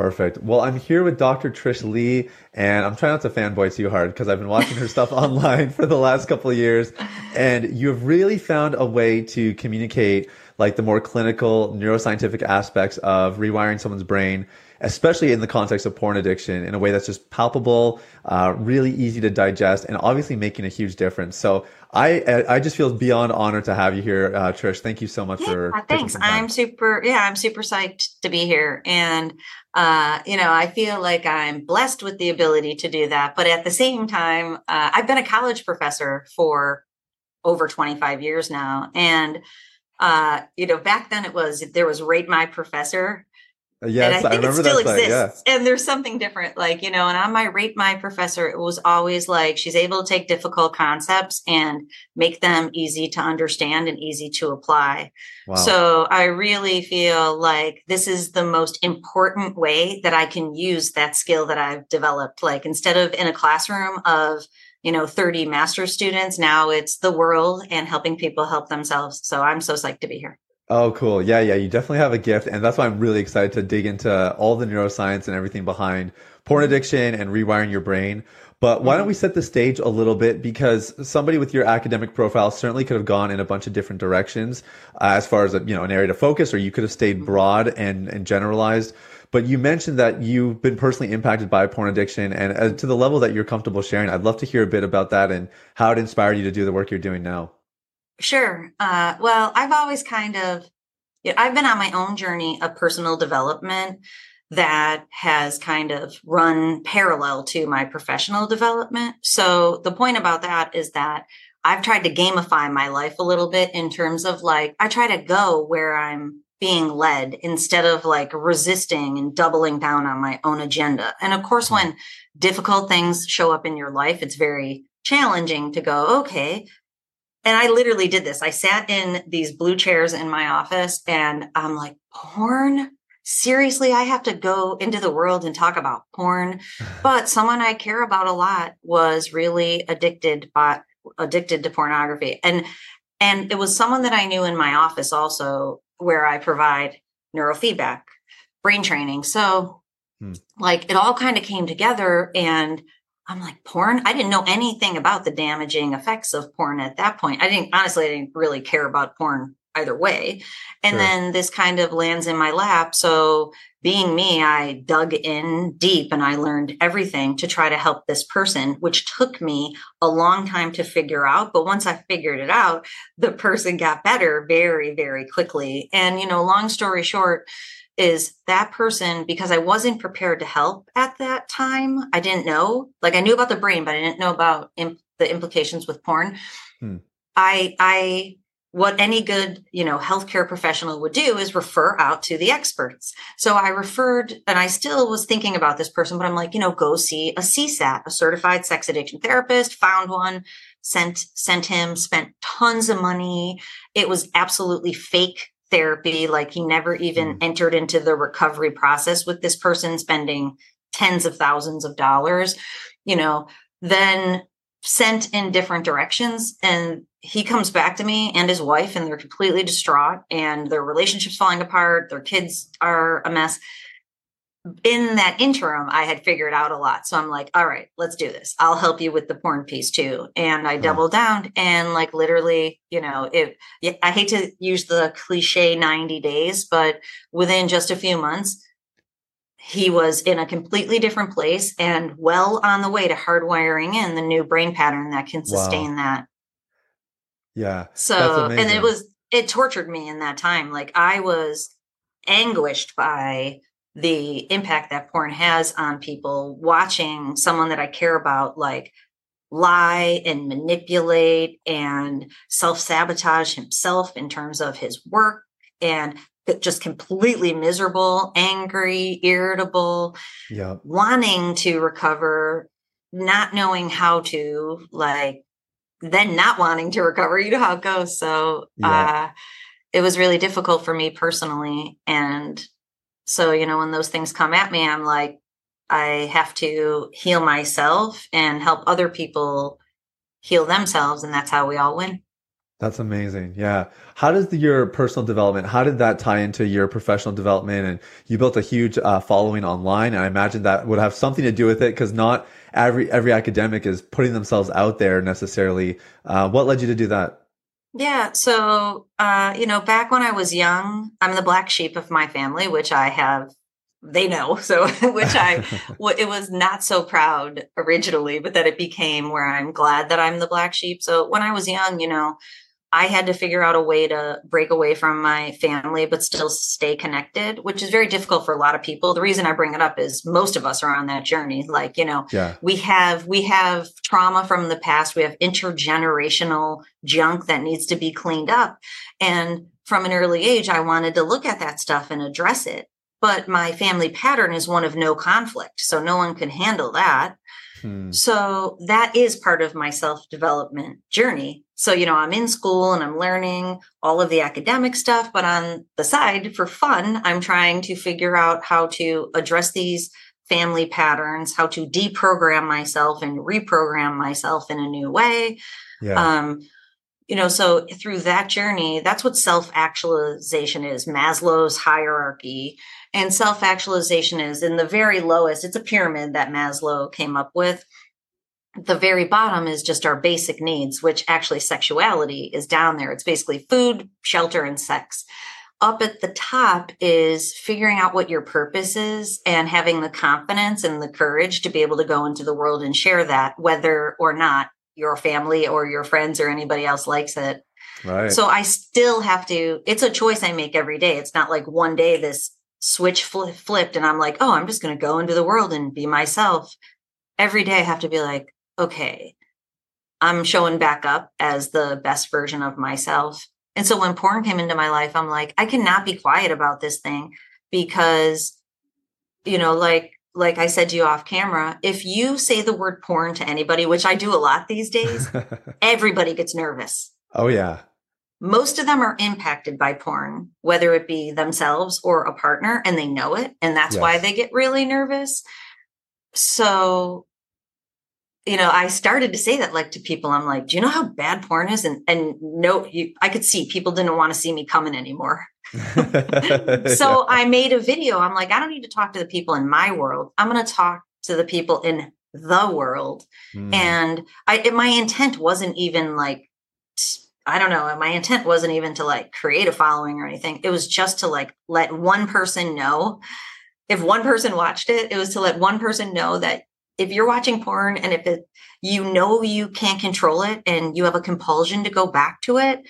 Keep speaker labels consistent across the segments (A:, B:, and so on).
A: Perfect. Well, I'm here with Dr. Trish Leigh, and I'm trying not to fanboy too hard because I've been watching her stuff online for the last couple of years. And you've really found a way to communicate like the more clinical neuroscientific aspects of rewiring someone's brain especially in the context of porn addiction, in a way that's just palpable, uh, really easy to digest, and obviously making a huge difference. So I I just feel beyond honored to have you here, uh, Trish. Thank you so much
B: yeah,
A: for.
B: Thanks. I'm super. Yeah, I'm super psyched to be here, and uh, you know, I feel like I'm blessed with the ability to do that. But at the same time, uh, I've been a college professor for over 25 years now, and uh, you know, back then it was there was rate my professor
A: Yes,
B: and I think
A: I
B: it still exists. Yeah. And there's something different, like, you know, and on my rate my professor, it was always like she's able to take difficult concepts and make them easy to understand and easy to apply. Wow. So I really feel like this is the most important way that I can use that skill that I've developed. Like instead of in a classroom of, you know, 30 master students, now it's the world and helping people help themselves. So I'm so psyched to be here.
A: Oh, cool. Yeah, yeah. You definitely have a gift. And that's why I'm really excited to dig into all the neuroscience and everything behind porn addiction and rewiring your brain. But why don't we set the stage a little bit? Because somebody with your academic profile certainly could have gone in a bunch of different directions uh, as far as a, you know an area to focus, or you could have stayed mm-hmm. broad and and generalized. But you mentioned that you've been personally impacted by porn addiction, and uh, to the level that you're comfortable sharing, I'd love to hear a bit about that and how it inspired you to do the work you're doing now.
B: Sure. Uh, well, I've always kind of, you know, I've been on my own journey of personal development that has kind of run parallel to my professional development. So the point about that is that I've tried to gamify my life a little bit in terms of like, I try to go where I'm being led instead of like resisting and doubling down on my own agenda. And of course, when difficult things show up in your life, it's very challenging to go, okay, and I literally did this. I sat in these blue chairs in my office and I'm like, porn? Seriously, I have to go into the world and talk about porn. But someone I care about a lot was really addicted by addicted to pornography. And and it was someone that I knew in my office also where I provide neurofeedback, brain training. So hmm. like it all kind of came together and I'm like, porn? I didn't know anything about the damaging effects of porn at that point. I didn't, honestly, I didn't really care about porn either way. And sure. then this kind of lands in my lap. So, being me, I dug in deep and I learned everything to try to help this person, which took me a long time to figure out. But once I figured it out, the person got better very, very quickly. And, you know, long story short, is that person because I wasn't prepared to help at that time. I didn't know, like I knew about the brain, but I didn't know about imp- the implications with porn. Hmm. I, I, what any good, you know, healthcare professional would do is refer out to the experts. So I referred, and I still was thinking about this person, but I'm like, you know, go see a CSAT, a certified sex addiction therapist. Found one, sent sent him, spent tons of money. It was absolutely fake therapy. Like he never even mm. entered into the recovery process with this person spending tens of thousands of dollars, you know, then sent in different directions. And he comes back to me and his wife, and they're completely distraught and their relationship's falling apart. Their kids are a mess in that interim, I had figured out a lot. So I'm like, all right, let's do this. I'll help you with the porn piece too. And I hmm. doubled down and like literally, you know, it, I hate to use the cliche 90 days, but within just a few months, he was in a completely different place and well on the way to hardwiring in the new brain pattern that can sustain wow. that.
A: Yeah.
B: So, and it was, it tortured me in that time. Like I was anguished by the impact that porn has on people watching someone that I care about like lie and manipulate and self sabotage himself in terms of his work and just completely miserable, angry, irritable,
A: yeah.
B: wanting to recover, not knowing how to, like, then not wanting to recover. You know how it goes. So, yeah. uh, it was really difficult for me personally. And so, you know, when those things come at me, I'm like, I have to heal myself and help other people heal themselves. And that's how we all win.
A: That's amazing. Yeah. How does the, your personal development, how did that tie into your professional development? And you built a huge uh, following online. And I imagine that would have something to do with it because not every, every academic is putting themselves out there necessarily. Uh, what led you to do that?
B: Yeah. So, uh, you know, back when I was young, I'm the black sheep of my family, which I have they know so which i it was not so proud originally but that it became where i'm glad that i'm the black sheep so when i was young you know I had to figure out a way to break away from my family, but still stay connected, which is very difficult for a lot of people. The reason I bring it up is most of us are on that journey. Like, you know, yeah. we have, we have trauma from the past. We have intergenerational junk that needs to be cleaned up. And from an early age, I wanted to look at that stuff and address it. But my family pattern is one of no conflict. So no one can handle that. Hmm. So that is part of my self development journey. So, you know, I'm in school and I'm learning all of the academic stuff, but on the side for fun, I'm trying to figure out how to address these family patterns, how to deprogram myself and reprogram myself in a new way. Yeah. Um, you know, so through that journey, that's what self actualization is Maslow's hierarchy. And self actualization is in the very lowest, it's a pyramid that Maslow came up with. The very bottom is just our basic needs, which actually sexuality is down there. It's basically food, shelter, and sex. Up at the top is figuring out what your purpose is and having the confidence and the courage to be able to go into the world and share that, whether or not your family or your friends or anybody else likes it. Right. So I still have to, it's a choice I make every day. It's not like one day this switch fl- flipped and I'm like, oh, I'm just going to go into the world and be myself. Every day I have to be like, okay, I'm showing back up as the best version of myself. And so when porn came into my life, I'm like, I cannot be quiet about this thing because, you know, like, like I said to you off camera, if you say the word porn to anybody, which I do a lot these days, everybody gets nervous.
A: Oh, yeah
B: most of them are impacted by porn, whether it be themselves or a partner, and they know it. And that's yes. why they get really nervous. So, you know, I started to say that like to people, I'm like, do you know how bad porn is? And, and no, you, I could see people didn't want to see me coming anymore. so yeah. I made a video. I'm like, I don't need to talk to the people in my world. I'm going to talk to the people in the world. Mm. And I, my intent wasn't even like, I don't know. My intent wasn't even to like create a following or anything. It was just to like let one person know. If one person watched it, it was to let one person know that if you're watching porn and if it, you know you can't control it and you have a compulsion to go back to it,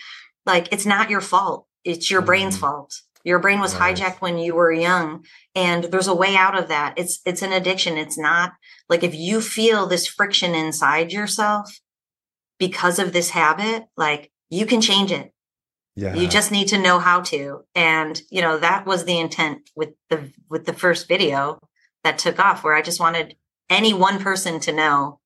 B: like it's not your fault. It's your brain's mm-hmm. fault. Your brain was nice. hijacked when you were young and there's a way out of that. It's it's an addiction. It's not like if you feel this friction inside yourself because of this habit, like you can change it. Yeah. You just need to know how to. And, you know, that was the intent with the with the first video that took off where I just wanted any one person to know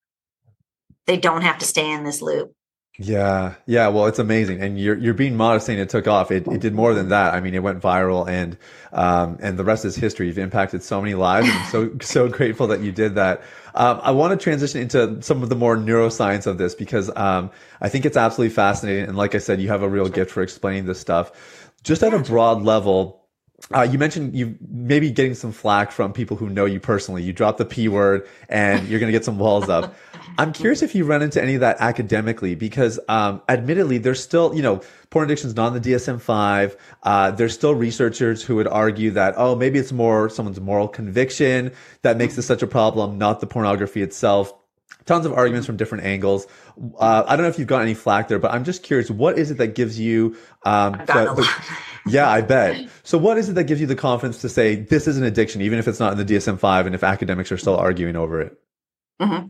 B: they don't have to stay in this loop.
A: Yeah, yeah. Well, it's amazing, and you're you're being modest saying it took off. It it did more than that. I mean, it went viral, and um and the rest is history. You've impacted so many lives. I'm so so grateful that you did that. Um, I want to transition into some of the more neuroscience of this because um I think it's absolutely fascinating. And like I said, you have a real gift for explaining this stuff. Just at a broad level, uh, you mentioned you maybe getting some flack from people who know you personally. You drop the P word and you're going to get some walls up. I'm curious if you run into any of that academically because, um, admittedly, there's still, you know, porn addiction is not in the DSM 5. Uh, there's still researchers who would argue that, oh, maybe it's more someone's moral conviction that makes this such a problem, not the pornography itself tons of arguments from different angles. Uh, I don't know if you've got any flack there, but I'm just curious, what is it that gives you, um, the, the, yeah, I bet. So what is it that gives you the confidence to say this is an addiction, even if it's not in the DSM-5 and if academics are still arguing over it?
B: Mm-hmm.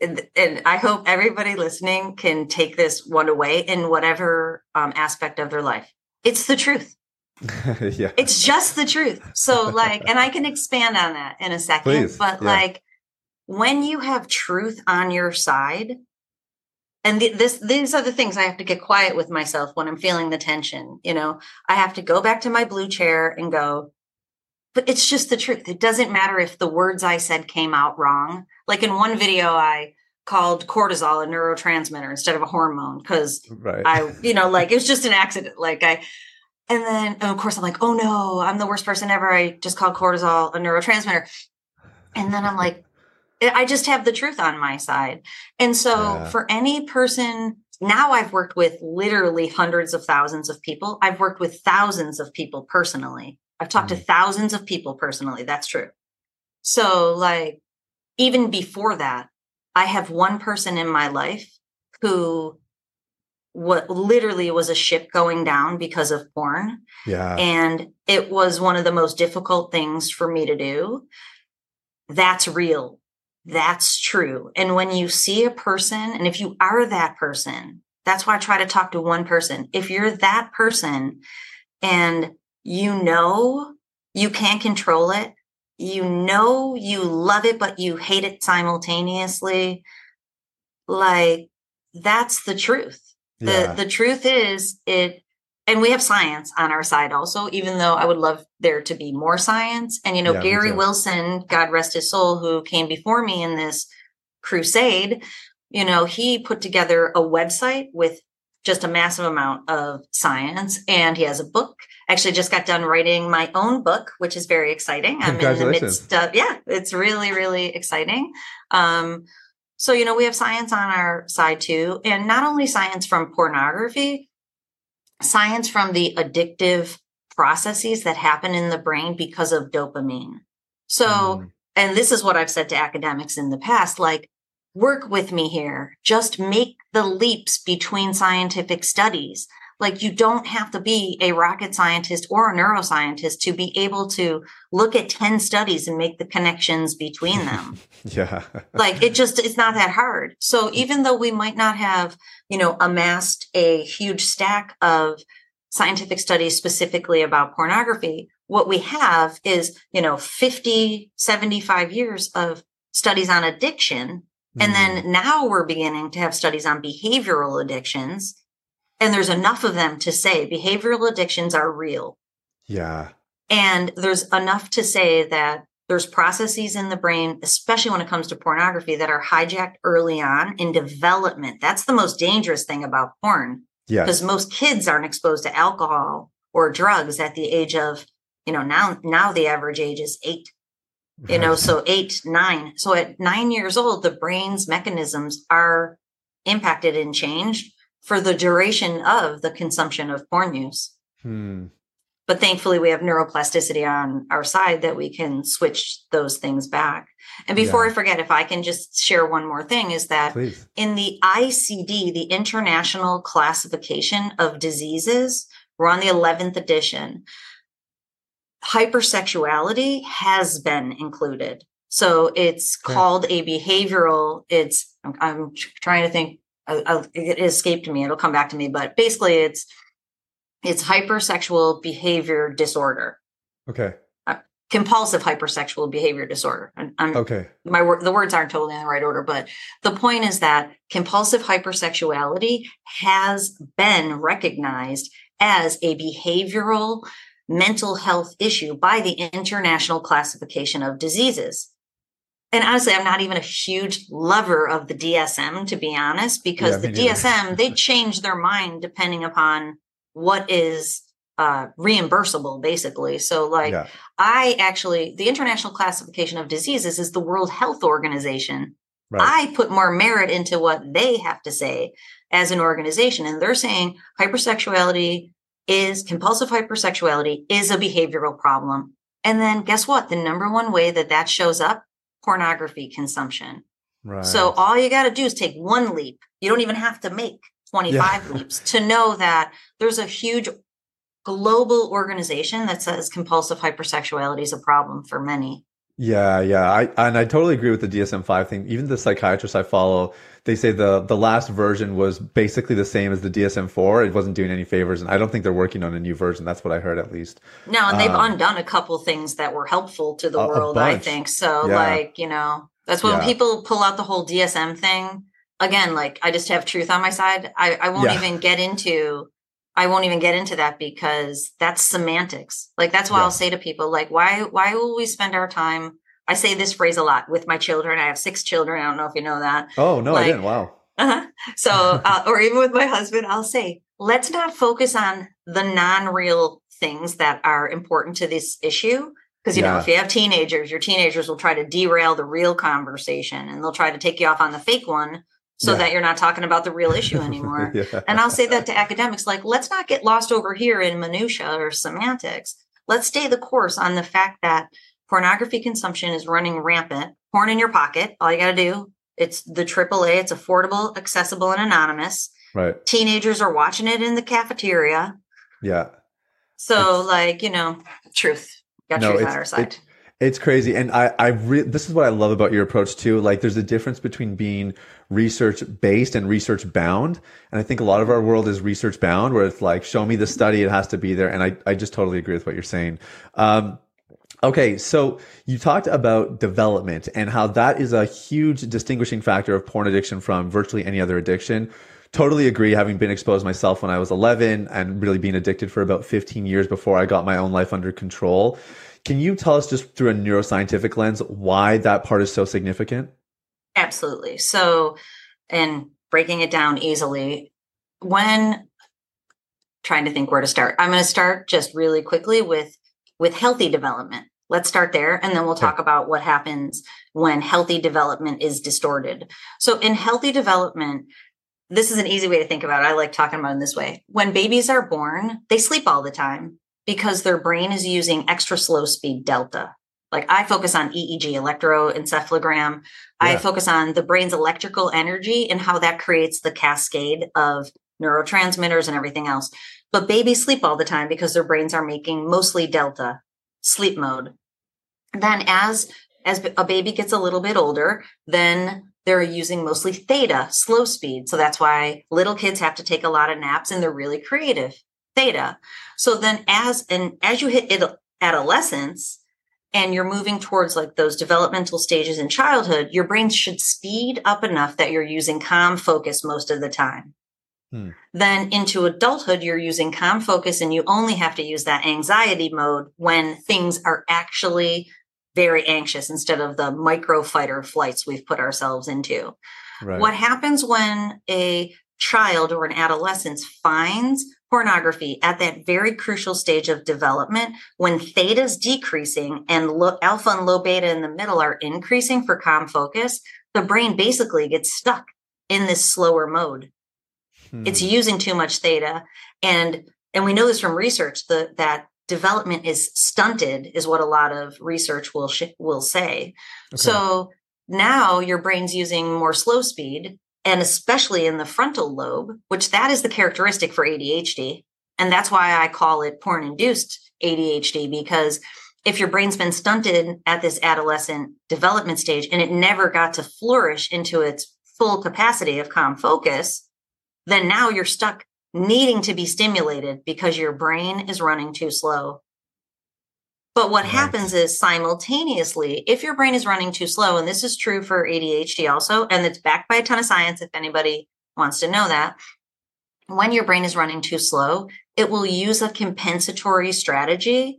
B: And, and, I hope everybody listening can take this one away in whatever um, aspect of their life. It's the truth. yeah. It's just the truth. So like, and I can expand on that in a second, Please. but yeah. like, when you have truth on your side, and this these are the things I have to get quiet with myself when I'm feeling the tension. You know, I have to go back to my blue chair and go, but it's just the truth. It doesn't matter if the words I said came out wrong. Like in one video, I called cortisol a neurotransmitter instead of a hormone because
A: right.
B: I, you know, like it was just an accident. Like I, and then and of course I'm like, oh no, I'm the worst person ever. I just called cortisol a neurotransmitter. And then I'm like, I just have the truth on my side. And so
A: Yeah.
B: for any person, now I've worked with literally hundreds of thousands of people. I've worked with thousands of people personally. I've talked to mm-hmm. thousands of people personally. That's true. So, like, even before that, I have one person in my life who what literally was a ship going down because of porn
A: yeah.
B: and it was one of the most difficult things for me to do. That's real. That's true. And when you see a person, and if you are that person, that's why I try to talk to one person. If you're that person and you know you can't control it, you know you love it, but you hate it simultaneously, like that's the truth the
A: yeah.
B: the truth is it and we have science on our side also even though i would love there to be more science. And you know
A: Yeah,
B: gary wilson god rest his soul who came before me in this crusade you know he put together a website with just a massive amount of science and he has a book. Actually just got done writing my own book which is very exciting. I'm in the midst of yeah it's really really exciting. Um so, you know, we have science on our side too, and not only science from pornography, science from the addictive processes that happen in the brain because of dopamine. So,
A: Mm.
B: and this is what I've said to academics in the past like, work with me here, just make the leaps between scientific studies. Like, you don't have to be a rocket scientist or a neuroscientist to be able to look at 10 studies and make the connections between them.
A: Yeah.
B: like it just it's not that hard. So even though we might not have you know amassed a huge stack of scientific studies specifically about pornography what we have is you know 50 75 years of studies on addiction. And
A: Mm.
B: then now we're beginning to have studies on behavioral addictions and there's enough of them to say behavioral addictions are real
A: yeah.
B: and there's enough to say that there's processes in the brain, especially when it comes to pornography, that are hijacked early on in development. That's the most dangerous thing about porn
A: Yes.
B: because most kids aren't exposed to alcohol or drugs at the age of, you know, now now the average age is eight. You know, so eight, nine. So at nine years old, the brain's mechanisms are impacted and changed for the duration of the consumption of porn use
A: Hmm.
B: but thankfully we have neuroplasticity on our side that we can switch those things back and before
A: Yeah.
B: i forget if i can just share one more thing is that
A: Please.
B: in the icd the international classification of diseases we're on the 11th edition hypersexuality has been included so it's called a behavioral it's i'm, I'm trying to think I, I, it escaped me. It'll come back to me. But basically it's it's hypersexual behavior disorder.
A: Okay.
B: Uh, compulsive hypersexual behavior disorder. And I'm,
A: Okay.
B: my the words aren't totally in the right order but the point is that compulsive hypersexuality has been recognized as a behavioral mental health issue by the international classification of diseases and honestly i'm not even a huge lover of the dsm to be honest because
A: Yeah,
B: the dsm they change their mind depending upon what is uh reimbursable basically so like
A: yeah.
B: I actually, the International Classification of Diseases is the World Health Organization.
A: Right.
B: I put more merit into what they have to say as an organization. And they're saying hypersexuality is compulsive hypersexuality is a behavioral problem. And then guess what? The number one way that that shows up pornography consumption.
A: right.
B: So all you got to do is take one leap. You don't even have to make 25
A: Yeah.
B: leaps to know that there's a huge global organization that says compulsive hypersexuality is a problem for many.
A: Yeah, yeah, I and I totally agree with the DSM-5 thing. Even the psychiatrists I follow, they say the the last version was basically the same as the DSM-4. It wasn't doing any favors, and I don't think they're working on a new version. That's what I heard, at least.
B: No, and they've
A: Um,
B: undone a couple things that were helpful to the
A: A- a
B: world, I think. So,
A: Yeah.
B: like, you know, that's when
A: Yeah.
B: people pull out the whole DSM thing. Again, like, I just have truth on my side. I, I won't
A: Yeah.
B: even get into. I won't even get into that because that's semantics. Like that's why
A: Yeah.
B: I'll say to people, like, why why will we spend our time I say this phrase a lot with my children. I have six children. I don't know if you know that.
A: Oh, no, like, I didn't. Wow.
B: Uh-huh. So, uh, or even with my husband, I'll say, let's not focus on the non real things that are important to this issue. Because, you yeah. know, if you have teenagers, your teenagers will try to derail the real conversation and they'll try to take you off on the fake one so yeah. that you're not talking about the real issue anymore. yeah. And I'll say that to academics like, let's not get lost over here in minutia or semantics. Let's stay the course on the fact that pornography consumption is running rampant. Porn in your pocket. All you got to do. It's the AAA. It's affordable, accessible, and anonymous.
A: Right.
B: Teenagers are watching it in the cafeteria.
A: Yeah.
B: So, it's, like you know, truth. Got no, truth on our side. It,
A: it's crazy, and I, I re- this is what I love about your approach too. Like, there's a difference between being research based and research bound, and I think a lot of our world is research bound, where it's like, show me the study, it has to be there, and I, I just totally agree with what you're saying. Um, Okay, so you talked about development and how that is a huge distinguishing factor of porn addiction from virtually any other addiction. Totally agree, having been exposed myself when I was 11 and really being addicted for about 15 years before I got my own life under control. Can you tell us just through a neuroscientific lens why that part is so significant?
B: Absolutely. So, and breaking it down easily, when trying to think where to start, I'm going to start just really quickly with with healthy development. Let's start there and then we'll talk about what happens when healthy development is distorted. So in healthy development, this is an easy way to think about it. I like talking about it in this way. When babies are born, they sleep all the time because their brain is using extra slow speed delta. Like I focus on EEG, electroencephalogram. Yeah. I focus on the brain's electrical energy and how that creates the cascade of neurotransmitters and everything else. But babies sleep all the time because their brains are making mostly delta sleep mode. Then as as a baby gets a little bit older, then they're using mostly theta, slow speed. So that's why little kids have to take a lot of naps and they're really creative. Theta. So then as and as you hit adolescence and you're moving towards like those developmental stages in childhood, your brain should speed up enough that you're using calm focus most of the time. Hmm. Then into adulthood, you're using calm focus and you only have to use that anxiety mode when things are actually very anxious instead of the micro fighter flights we've put ourselves into. Right. What happens when a child or an adolescent finds pornography at that very crucial stage of development when theta is decreasing and lo- alpha and low beta in the middle are increasing for calm focus, the brain basically gets stuck in this slower mode. Hmm. It's using too much theta. And and we know this from research that that development is stunted is what a lot of research will sh- will say. Okay. So now your brain's using more slow speed and especially in the frontal lobe, which that is the characteristic for ADHD. And that's why I call it porn induced ADHD because if your brain's been stunted at this adolescent development stage and it never got to flourish into its full capacity of calm focus, then now you're stuck needing to be stimulated because your brain is running too slow. But what right. happens is simultaneously, if your brain is running too slow, and this is true for ADHD also, and it's backed by a ton of science if anybody wants to know that, when your brain is running too slow, it will use a compensatory strategy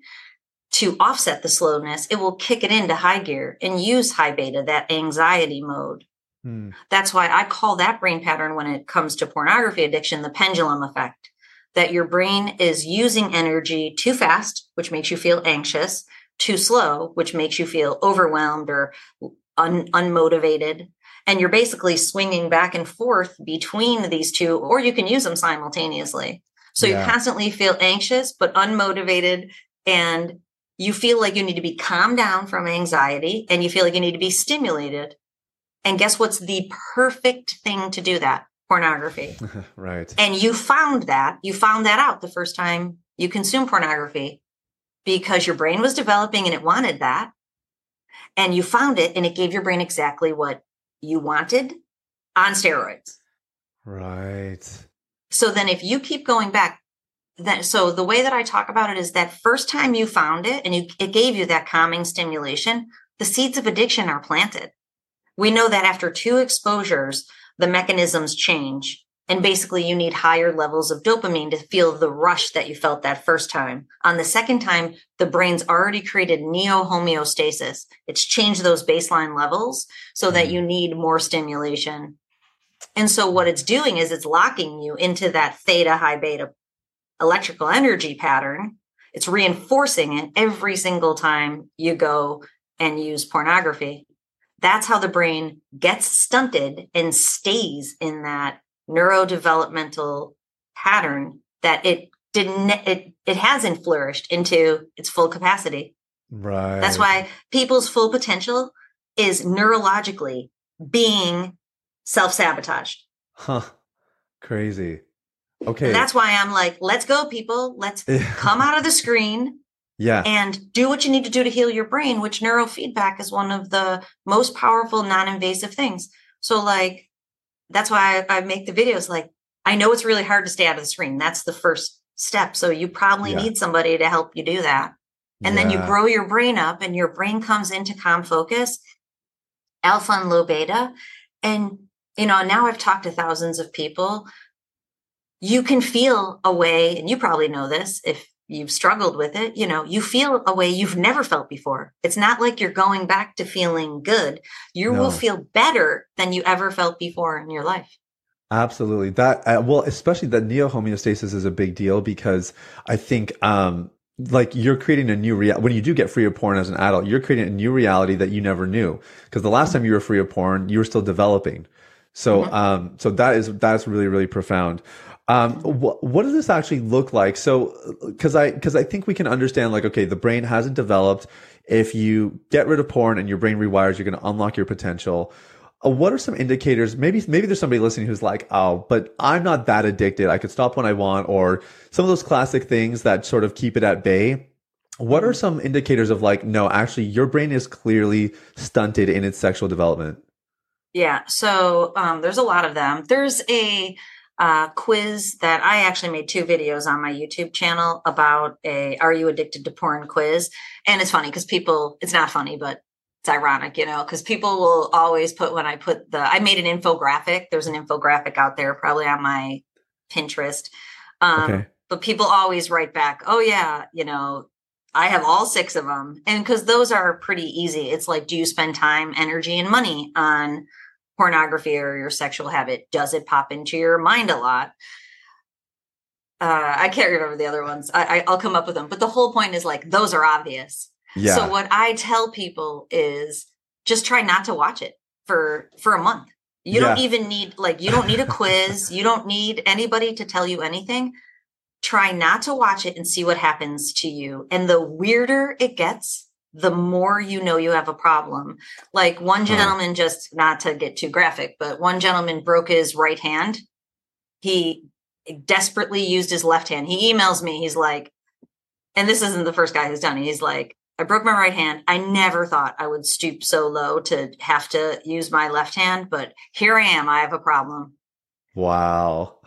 B: to offset the slowness. It will kick it into high gear and use high beta, that anxiety mode. Hmm. That's why I call that brain pattern when it comes to pornography addiction the pendulum effect. That your brain is using energy too fast, which makes you feel anxious, too slow, which makes you feel overwhelmed or un- unmotivated. And you're basically swinging back and forth between these two, or you can use them simultaneously. So yeah. you constantly feel anxious, but unmotivated. And you feel like you need to be calmed down from anxiety and you feel like you need to be stimulated and guess what's the perfect thing to do that? Pornography.
A: right.
B: And you found that, you found that out the first time you consumed pornography because your brain was developing and it wanted that. And you found it and it gave your brain exactly what you wanted on steroids.
A: Right.
B: So then if you keep going back, that so the way that I talk about it is that first time you found it and you, it gave you that calming stimulation, the seeds of addiction are planted. We know that after two exposures, the mechanisms change And basically, you need higher levels of dopamine to feel the rush that you felt that first time. On the second time, the brain's already created neo homeostasis. It's changed those baseline levels so that mm-hmm. you need more stimulation. And so, what it's doing is it's locking you into that theta high beta electrical energy pattern. It's reinforcing it every single time you go and use pornography. That's how the brain gets stunted and stays in that neurodevelopmental pattern that it didn't it it hasn't flourished into its full capacity.
A: Right.
B: That's why people's full potential is neurologically being self-sabotaged.
A: Huh. Crazy. Okay.
B: And that's why I'm like, let's go, people. Let's come out of the screen
A: yeah.
B: and do what you need to do to heal your brain, which neurofeedback is one of the most powerful non-invasive things. So like that's why I, I, make the videos like I know it's really hard to stay out of the screen. That's the first step. So you probably yeah. need somebody to help you do that. And yeah. then you grow your brain up and your brain comes into calm focus, alpha and low beta. And you know, now I've talked to thousands of people. You can feel a way, and you probably know this if you've struggled with it, you know, you feel a way you've never felt before. It's not like you're going back to feeling good. You no. will feel better than you ever felt before in your life.
A: Absolutely. That uh, well, especially that neo homeostasis is a big deal because I think um like you're creating a new reality when you do get free of porn as an adult, you're creating a new reality that you never knew because the last time you were free of porn, you were still developing. So mm-hmm. um so that is that's really really profound. Um, wh- what does this actually look like? So, because I because I think we can understand like okay, the brain hasn't developed. If you get rid of porn and your brain rewires, you're going to unlock your potential. Uh, what are some indicators? Maybe maybe there's somebody listening who's like, oh, but I'm not that addicted. I could stop when I want, or some of those classic things that sort of keep it at bay. What are some indicators of like, no, actually, your brain is clearly stunted in its sexual development?
B: Yeah. So um, there's a lot of them. There's a uh, quiz that I actually made two videos on my YouTube channel about a Are You Addicted to Porn quiz. And it's funny because people, it's not funny, but it's ironic, you know, because people will always put when I put the, I made an infographic. There's an infographic out there, probably on my Pinterest. Um, okay. But people always write back, oh, yeah, you know, I have all six of them. And because those are pretty easy. It's like, do you spend time, energy, and money on pornography or your sexual habit does it pop into your mind a lot. Uh, i can't remember the other ones. I, I will come up with them but the whole point is like those are obvious. Yeah. so what i tell people is just try not to watch it for for a month. You yeah. don't even need like you don't need a quiz. You don't need anybody to tell you anything. Try not to watch it and see what happens to you. And the weirder it gets the more you know you have a problem. Like one gentleman, just not to get too graphic, but one gentleman broke his right hand. He desperately used his left hand. He emails me. He's like, and this isn't the first guy who's done it. He's like, I broke my right hand. I never thought I would stoop so low to have to use my left hand, but here I am. I have a problem.
A: Wow.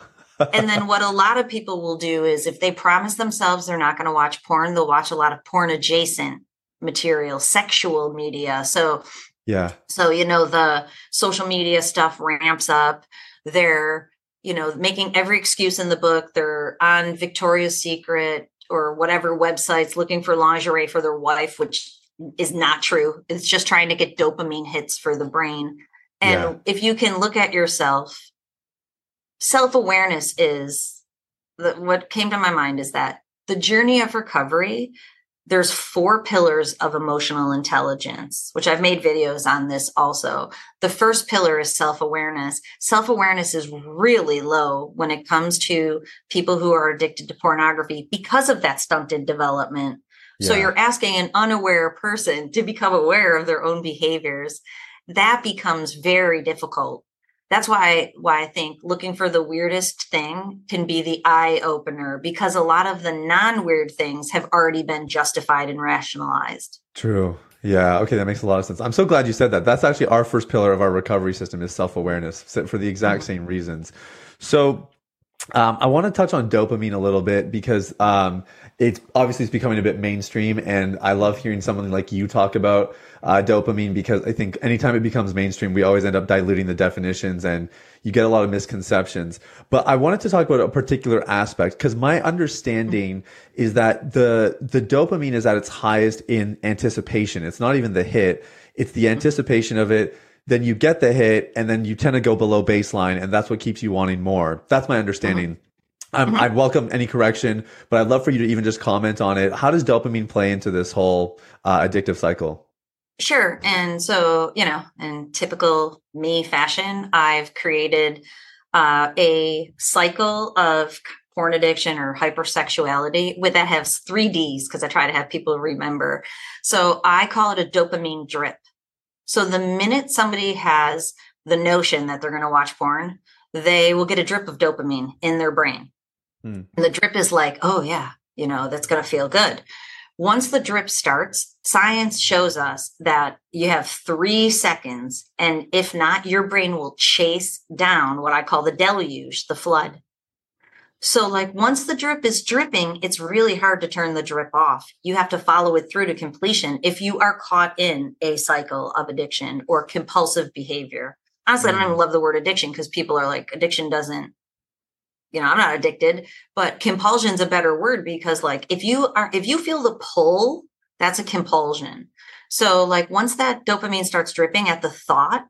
B: and then what a lot of people will do is if they promise themselves they're not going to watch porn, they'll watch a lot of porn adjacent material, sexual media. So,
A: yeah.
B: So, you know, the social media stuff ramps up. They're, you know, making every excuse in the book. They're on Victoria's Secret or whatever websites looking for lingerie for their wife, which is not true. It's just trying to get dopamine hits for the brain. And yeah. if you can look at yourself, self awareness is the, what came to my mind is that the journey of recovery there's four pillars of emotional intelligence, which I've made videos on this also. The first pillar is self awareness. Self awareness is really low when it comes to people who are addicted to pornography because of that stunted development. Yeah. So you're asking an unaware person to become aware of their own behaviors. That becomes very difficult that's why why I think looking for the weirdest thing can be the eye opener because a lot of the non-weird things have already been justified and rationalized.
A: True. Yeah, okay, that makes a lot of sense. I'm so glad you said that. That's actually our first pillar of our recovery system is self-awareness for the exact mm-hmm. same reasons. So Um, I want to touch on dopamine a little bit because um, it's obviously it's becoming a bit mainstream, and I love hearing someone like you talk about uh, dopamine because I think anytime it becomes mainstream, we always end up diluting the definitions, and you get a lot of misconceptions. But I wanted to talk about a particular aspect because my understanding is that the the dopamine is at its highest in anticipation. It's not even the hit; it's the anticipation of it then you get the hit and then you tend to go below baseline and that's what keeps you wanting more. That's my understanding. Mm-hmm. Um, mm-hmm. I'd welcome any correction, but I'd love for you to even just comment on it. How does dopamine play into this whole uh, addictive cycle?
B: Sure. And so, you know, in typical me fashion, I've created uh, a cycle of porn addiction or hypersexuality with that has three D's because I try to have people remember. So I call it a dopamine drip. So the minute somebody has the notion that they're going to watch porn, they will get a drip of dopamine in their brain. Hmm. And the drip is like, oh, yeah, you know, that's going to feel good. Once the drip starts, science shows us that you have three seconds. And if not, your brain will chase down what I call the deluge, the flood. So, like, once the drip is dripping, it's really hard to turn the drip off. You have to follow it through to completion if you are caught in a cycle of addiction or compulsive behavior. Honestly, mm. I don't even mm. love the word addiction because people are like, addiction doesn't, you know, I'm not addicted, but compulsion's a better word because, like, if you are, if you feel the pull, that's a compulsion. So, like, once that dopamine starts dripping at the thought,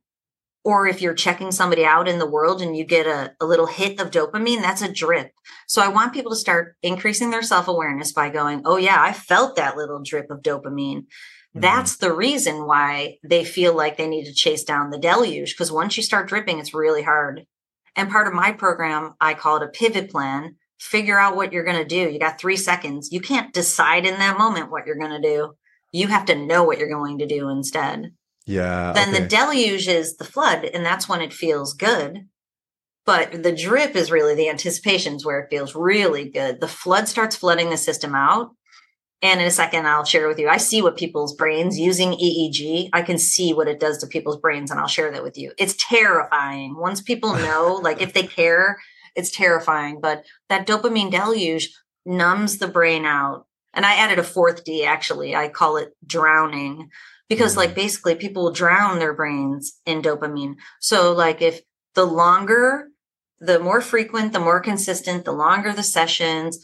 B: or if you're checking somebody out in the world and you get a, a little hit of dopamine, that's a drip. So I want people to start increasing their self awareness by going, Oh, yeah, I felt that little drip of dopamine. Mm-hmm. That's the reason why they feel like they need to chase down the deluge. Because once you start dripping, it's really hard. And part of my program, I call it a pivot plan. Figure out what you're going to do. You got three seconds. You can't decide in that moment what you're going to do. You have to know what you're going to do instead.
A: Yeah.
B: Then okay. the deluge is the flood, and that's when it feels good. But the drip is really the anticipations where it feels really good. The flood starts flooding the system out. And in a second, I'll share with you. I see what people's brains using EEG, I can see what it does to people's brains, and I'll share that with you. It's terrifying. Once people know, like if they care, it's terrifying. But that dopamine deluge numbs the brain out. And I added a fourth D actually. I call it drowning because like mm-hmm. basically people drown their brains in dopamine. So like if the longer, the more frequent, the more consistent, the longer the sessions,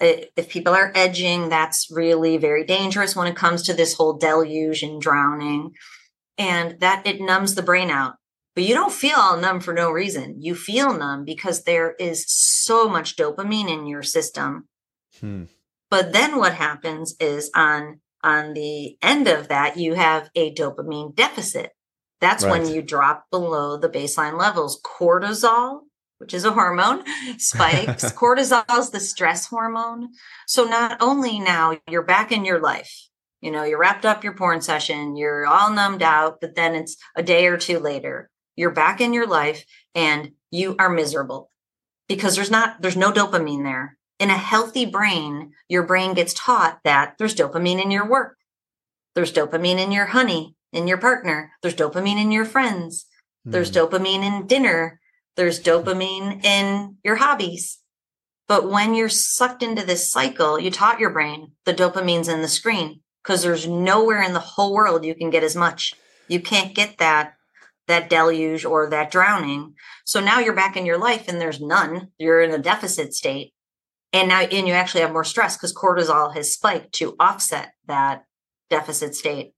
B: if people are edging, that's really very dangerous when it comes to this whole deluge and drowning. And that it numbs the brain out. But you don't feel all numb for no reason. You feel numb because there is so much dopamine in your system. Hmm. But then what happens is on on the end of that, you have a dopamine deficit. That's right. when you drop below the baseline levels. Cortisol, which is a hormone, spikes. Cortisol is the stress hormone. So not only now you're back in your life, you know, you're wrapped up your porn session, you're all numbed out, but then it's a day or two later, you're back in your life and you are miserable because there's not, there's no dopamine there in a healthy brain, your brain gets taught that there's dopamine in your work. There's dopamine in your honey, in your partner. There's dopamine in your friends. Mm. There's hmm. dopamine in dinner. There's dopamine in your hobbies. But when you're sucked into this cycle, you taught your brain the dopamine's in the screen because there's nowhere in the whole world you can get as much. You can't get that that deluge or that drowning. So now you're back in your life and there's none. You're in a deficit state and now and you actually have more stress because cortisol has spiked to offset that deficit state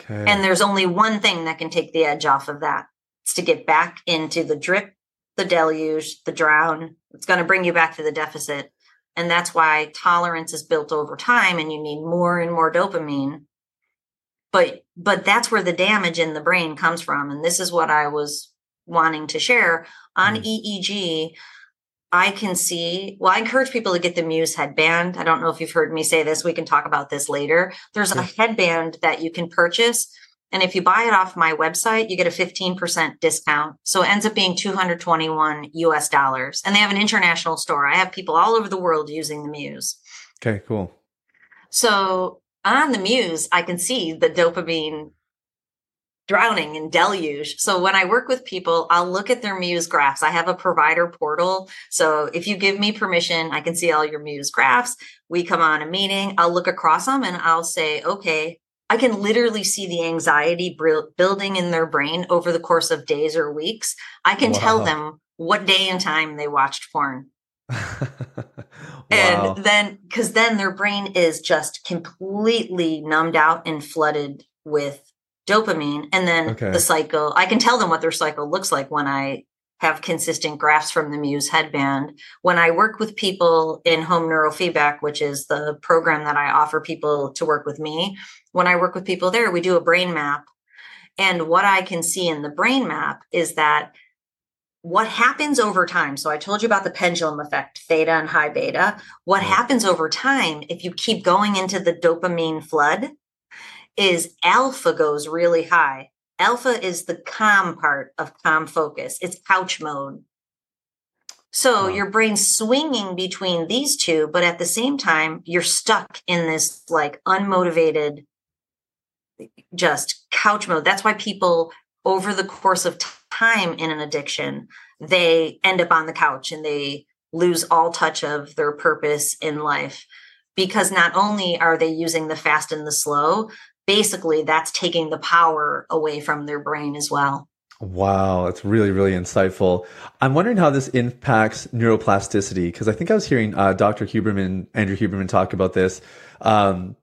B: okay. and there's only one thing that can take the edge off of that it's to get back into the drip the deluge the drown it's going to bring you back to the deficit and that's why tolerance is built over time and you need more and more dopamine but but that's where the damage in the brain comes from and this is what i was wanting to share on mm. eeg I can see, well, I encourage people to get the Muse headband. I don't know if you've heard me say this. We can talk about this later. There's a headband that you can purchase. And if you buy it off my website, you get a 15% discount. So it ends up being 221 US dollars. And they have an international store. I have people all over the world using the Muse.
A: Okay, cool.
B: So on the Muse, I can see the dopamine drowning in deluge. So when I work with people, I'll look at their Muse graphs. I have a provider portal. So if you give me permission, I can see all your Muse graphs. We come on a meeting, I'll look across them and I'll say, okay, I can literally see the anxiety building in their brain over the course of days or weeks. I can wow. tell them what day and time they watched porn. wow. And then, because then their brain is just completely numbed out and flooded with dopamine. And then okay. the cycle, I can tell them what their cycle looks like when I have consistent graphs from the Muse headband. When I work with people in home neurofeedback, which is the program that I offer people to work with me, when I work with people there, we do a brain map. And what I can see in the brain map is that what happens over time. So I told you about the pendulum effect, theta and high beta. What mm-hmm. happens over time if you keep going into the dopamine flood is alpha goes really high Alpha is the calm part of calm focus. It's couch mode. So wow. your brain's swinging between these two, but at the same time, you're stuck in this like unmotivated, just couch mode. That's why people over the course of time in an addiction, they end up on the couch and they lose all touch of their purpose in life because not only are they using the fast and the slow, basically that's taking the power away from their brain as well.
A: Wow, that's really, really insightful. I'm wondering how this impacts neuroplasticity because I think I was hearing uh, Dr. Huberman, Andrew Huberman, talk about this um,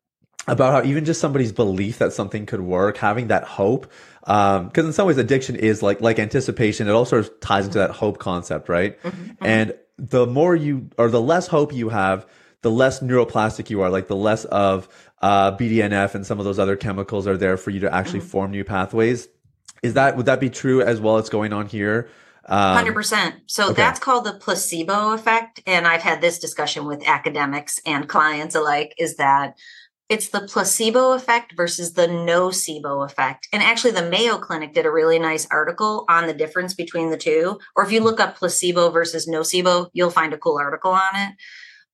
A: about how even just somebody's belief that something could work, having that hope, because um, in some ways addiction is like like anticipation. It all sort of ties into that hope concept, right? Mm-hmm. mm-hmm. And the more you or the less hope you have, the less neuroplastic you are, like the less of uh, BDNF and some of those other chemicals are there for you to actually mm-hmm. form new pathways. Is that would that be true as well as going on here?
B: Um, Hundred um, percent. So okay. that's called the placebo effect, and I've had this discussion with academics and clients alike. Is that it's the placebo effect versus the nocebo effect. And actually, the Mayo Clinic did a really nice article on the difference between the two. Or if you look up placebo versus nocebo, you'll find a cool article on it.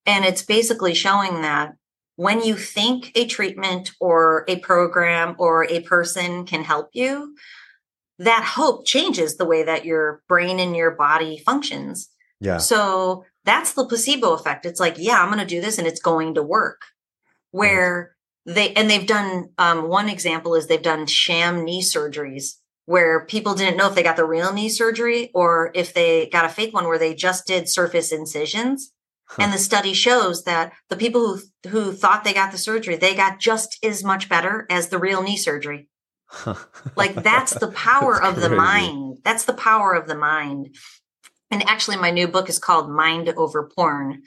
B: And it's basically showing that when you think a treatment or a program or a person can help you, that hope changes the way that your brain and your body functions. Yeah. So that's the placebo effect. It's like, yeah, I'm going to do this and it's going to work. Where right. they, and they've done, um, one example is they've done sham knee surgeries where people didn't know if they got the real knee surgery or if they got a fake one where they just did surface incisions and the study shows that the people who who thought they got the surgery, they got just as much better as the real knee surgery. like that's the power that's of crazy. the mind. That's the power of the mind. And actually my new book is called Mind Over Porn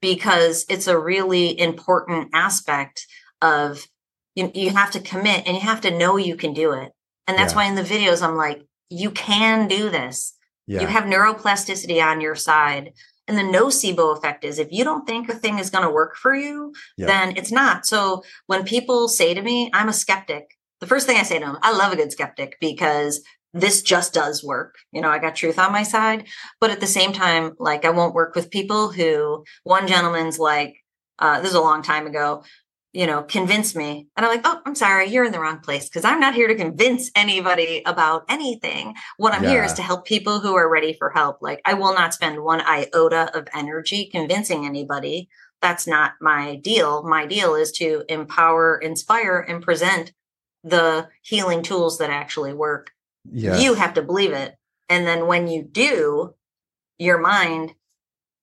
B: because it's a really important aspect of you, you have to commit and you have to know you can do it. And that's yeah. why in the videos I'm like you can do this. Yeah. You have neuroplasticity on your side and the nocebo effect is if you don't think a thing is going to work for you, yep. then it's not. So when people say to me, I'm a skeptic, the first thing I say to them, I love a good skeptic because this just does work. You know, I got truth on my side. But at the same time, like I won't work with people who one gentleman's like, uh, this is a long time ago you know, convince me. And I'm like, oh, I'm sorry, you're in the wrong place because I'm not here to convince anybody about anything. What I'm yeah. here is to help people who are ready for help. Like, I will not spend one iota of energy convincing anybody. That's not my deal. My deal is to empower, inspire, and present the healing tools that actually work. Yes. You have to believe it. And then when you do, your mind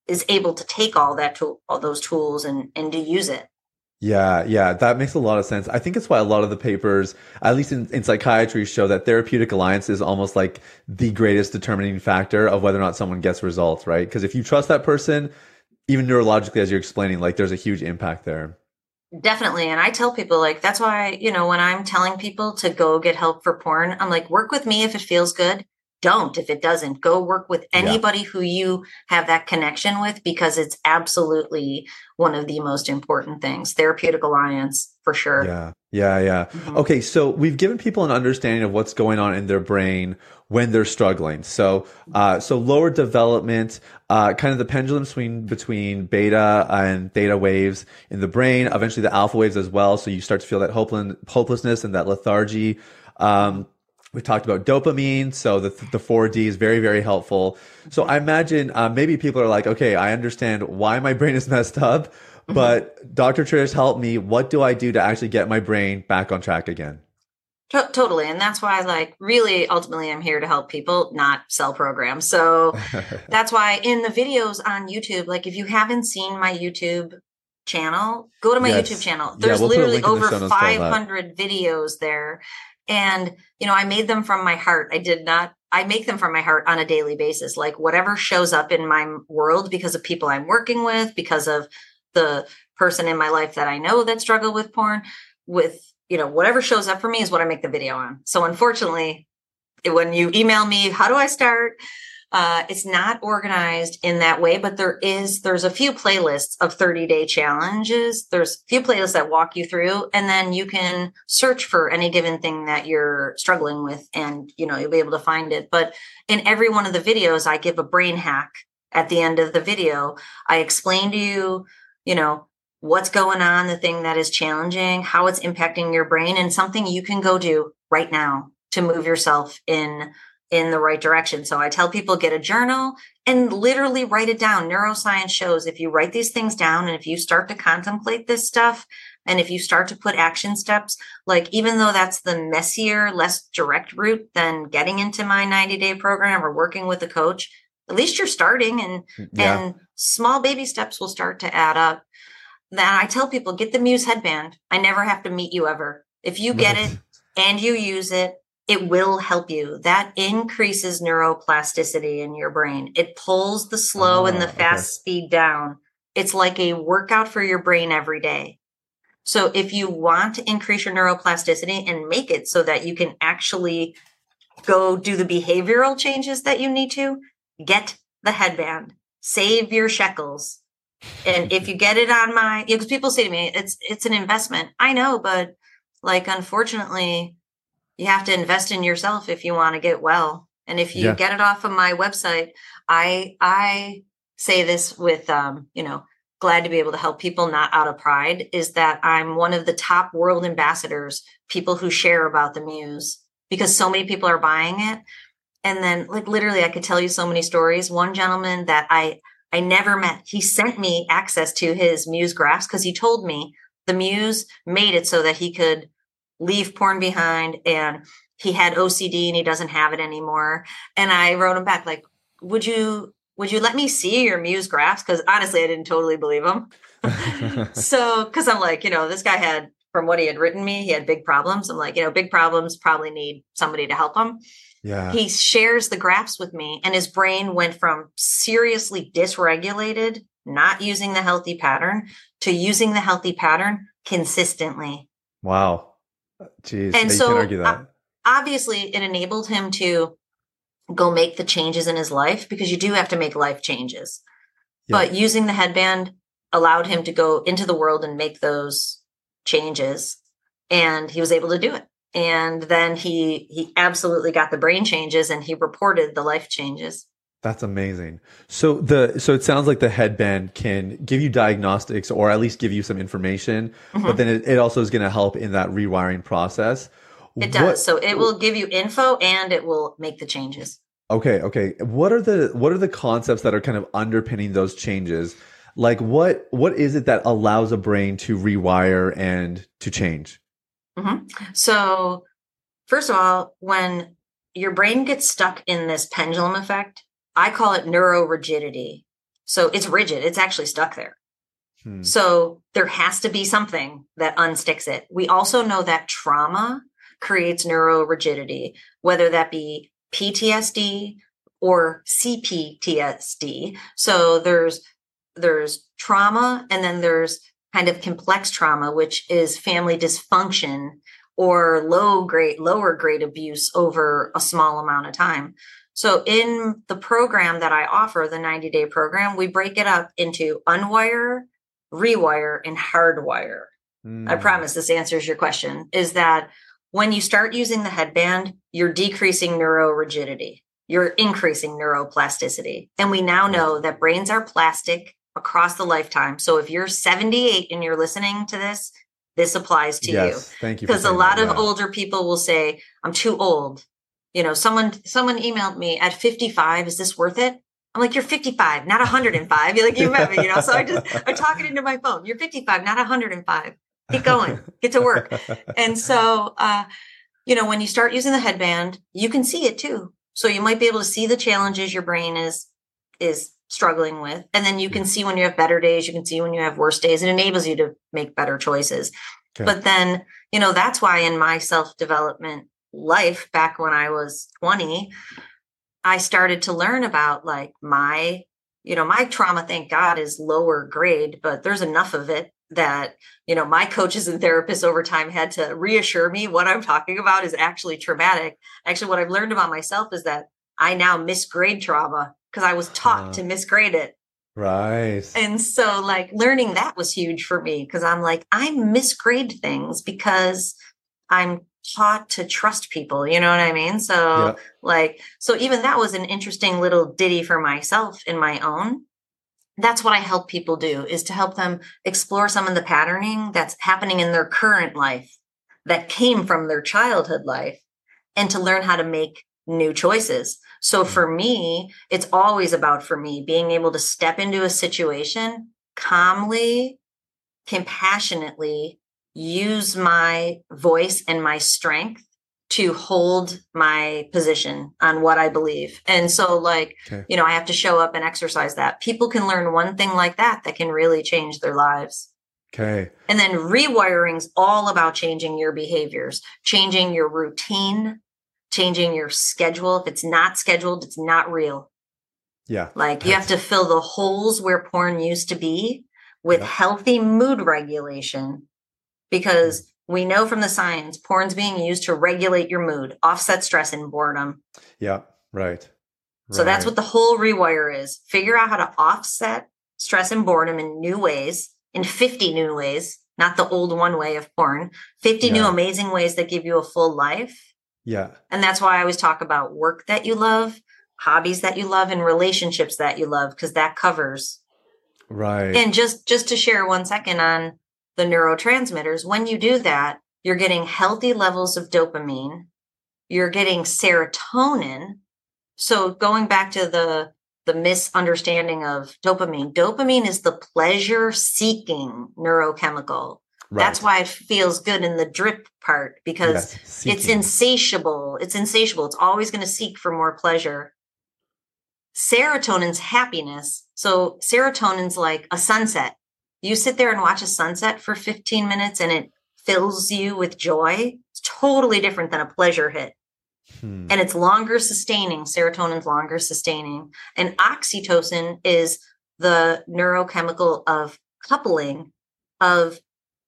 B: is able to take all that tool, all those tools and and to use it
A: yeah, yeah, that makes a lot of sense. I think it's why a lot of the papers, at least in, in psychiatry, show that therapeutic alliance is almost like the greatest determining factor of whether or not someone gets results, right? Because if you trust that person, even neurologically, as you're explaining, like there's a huge impact there.
B: Definitely. And I tell people, like, that's why, you know, when I'm telling people to go get help for porn, I'm like, work with me if it feels good don't if it doesn't. Go work with anybody yeah. who you have that connection with because it's absolutely one of the most important things. Therapeutic alliance for sure.
A: Yeah. Yeah yeah. Mm-hmm. okay so we've given people an understanding of what's going on in their brain when they're struggling. So uh, so lower development uh, kind of the pendulum swing between beta and theta waves in the brain eventually the alpha waves as well. So you start to feel that hopeless, hopelessness and that lethargy. Um, We talked about dopamine, so the the four D is very very helpful. So I imagine uh, maybe people are like, okay, I understand why my brain is messed up, mm-hmm. but Dr. Trish help me. What do I do to actually get my brain back on track again?
B: Totally. And that's why, like, really, ultimately, I'm here to help people, not sell programs. So that's why in the videos on YouTube, like, if you haven't seen my YouTube channel, go to my yes. YouTube channel. There's yeah, we'll literally over 500 videos there. And, you know, I made them from my heart. I did not, I make them from my heart on a daily basis. Like, whatever shows up in my world because of people I'm working with, because of the person in my life that I know that struggle with porn, with you know, whatever shows up for me is what I make the video on. So unfortunately, when you email me, how do I start? Uh, it's not organized in that way, but there is there's a few playlists of 30 day challenges. There's a few playlists that walk you through, and then you can search for any given thing that you're struggling with, and you know you'll be able to find it. But in every one of the videos, I give a brain hack at the end of the video. I explain to you, you know, what's going on, the thing that is challenging, how it's impacting your brain, and something you can go do right now to move yourself in in the right direction. So I tell people get a journal and literally write it down. Neuroscience shows if you write these things down and if you start to contemplate this stuff and if you start to put action steps, like even though that's the messier, less direct route than getting into my 90 day program or working with a coach, at least you're starting and mm, yeah. and small baby steps will start to add up Then I tell people get the Muse headband. I never have to meet you ever. If you get it and you use it, it will help you. That increases neuroplasticity in your brain. It pulls the slow oh, and the oh, fast okay. speed down. It's like a workout for your brain every day. So if you want to increase your neuroplasticity and make it so that you can actually go do the behavioral changes that you need to, get the headband. Save your shekels and if you get it on my because people say to me it's it's an investment i know but like unfortunately you have to invest in yourself if you want to get well and if you yeah. get it off of my website i i say this with um you know glad to be able to help people not out of pride is that i'm one of the top world ambassadors people who share about the muse because so many people are buying it and then like literally i could tell you so many stories one gentleman that i I never met. He sent me access to his Muse graphs because he told me the Muse made it so that he could leave porn behind and he had OCD and he doesn't have it anymore. And I wrote him back like, "Would you would you let me see your Muse graphs?" Because honestly, I didn't totally believe him. so, because I'm like, you know, this guy had from what he had written me, he had big problems. I'm like, you know, big problems probably need somebody to help him.
A: Yeah.
B: He shares the graphs with me, and his brain went from seriously dysregulated, not using the healthy pattern, to using the healthy pattern consistently.
A: Wow. Jeez. And so,
B: obviously, it enabled him to go make the changes in his life because you do have to make life changes. Yeah. But using the headband allowed him to go into the world and make those changes. And he was able to do it and then he he absolutely got the brain changes and he reported the life changes
A: that's amazing. So the so it sounds like the headband can give you diagnostics or at least give you some information mm-hmm. but then it, it, also is going to help in that rewiring process.
B: It does. What, so it will give you info and it will make the changes.
A: Okay okay. What are the what are the concepts that are kind of underpinning those changes? Like what what is it that allows a brain to rewire and to change?
B: Mm-hmm. So, first of all, when your brain gets stuck in this pendulum effect, I call it neurorigidity. So it's rigid, it's actually stuck there. Hmm. So there has to be something that unsticks it. We also know that trauma creates neurorigidity, whether that be PTSD or CPTSD. So there's there's trauma and then there's kind of complex trauma, which is family dysfunction or low grade, lower grade abuse over a small amount of time. So in the program that I offer, the 90 day program, we break it up into unwire, rewire, and hardwire. Mm. I hmm. promise this answers your question is that when you start using the headband, you're decreasing neurorigidity. You're increasing neuroplasticity. And we now know that brains are plastic across the lifetime. So if you're 78 and you're listening to this, this applies to
A: yes,
B: you.
A: Thank you.
B: Because a lot that, of older people will say, I'm too old. You know, someone someone emailed me at 55, is this worth it? I'm like, you're 55, not 105. You're like, you remember, you know. So I just I'm talking into my phone. You're 55, not 105. Keep going, get to work. And so uh, you know, when you start using the headband, you can see it too. So you might be able to see the challenges your brain is is struggling with. And then you can see when you have better days, you can see when you have worse days. It enables you to make better choices. Okay. But then, you know, that's why in my self-development life back when I was 20, I started to learn about like my, you know, my trauma, thank God, is lower grade, but there's enough of it that, you know, my coaches and therapists over time had to reassure me what I'm talking about is actually traumatic. Actually, what I've learned about myself is that I now misgrade trauma because I was taught uh, to misgrade it.
A: Right.
B: And so, like, learning that was huge for me because I'm like, I misgrade things because I'm taught to trust people. You know what I mean? So, yeah. like, so even that was an interesting little ditty for myself in my own. That's what I help people do is to help them explore some of the patterning that's happening in their current life that came from their childhood life and to learn how to make new choices. So mm-hmm. for me, it's always about for me being able to step into a situation calmly, compassionately, use my voice and my strength to hold my position on what I believe. And so, like, okay. you know, I have to show up and exercise that. People can learn one thing like that that can really change their lives.
A: Okay.
B: And then rewiring's all about changing your behaviors, changing your routine, changing your schedule. If it's not scheduled, it's not real.
A: Yeah.
B: Like you have to fill the holes where porn used to be with yeah. healthy mood regulation because we know from the science porn's being used to regulate your mood, offset stress and boredom.
A: Yeah, right.
B: So right. that's what the whole rewire is. Figure out how to offset stress and boredom in new ways, in 50 new ways, not the old one way of porn, 50 yeah. new amazing ways that give you a full life
A: yeah.
B: And that's why I always talk about work that you love, hobbies that you love, and relationships that you love, because that covers.
A: Right.
B: And just just to share one second on the neurotransmitters, when you do that, you're getting healthy levels of dopamine, you're getting serotonin. So going back to the the misunderstanding of dopamine, dopamine is the pleasure seeking neurochemical. Right. That's why it feels good in the drip part because yes, it's insatiable. It's insatiable. It's always going to seek for more pleasure. Serotonin's happiness. So serotonin's like a sunset. You sit there and watch a sunset for 15 minutes and it fills you with joy. It's totally different than a pleasure hit. Hmm. And it's longer sustaining. Serotonin's longer sustaining. And oxytocin is the neurochemical of coupling of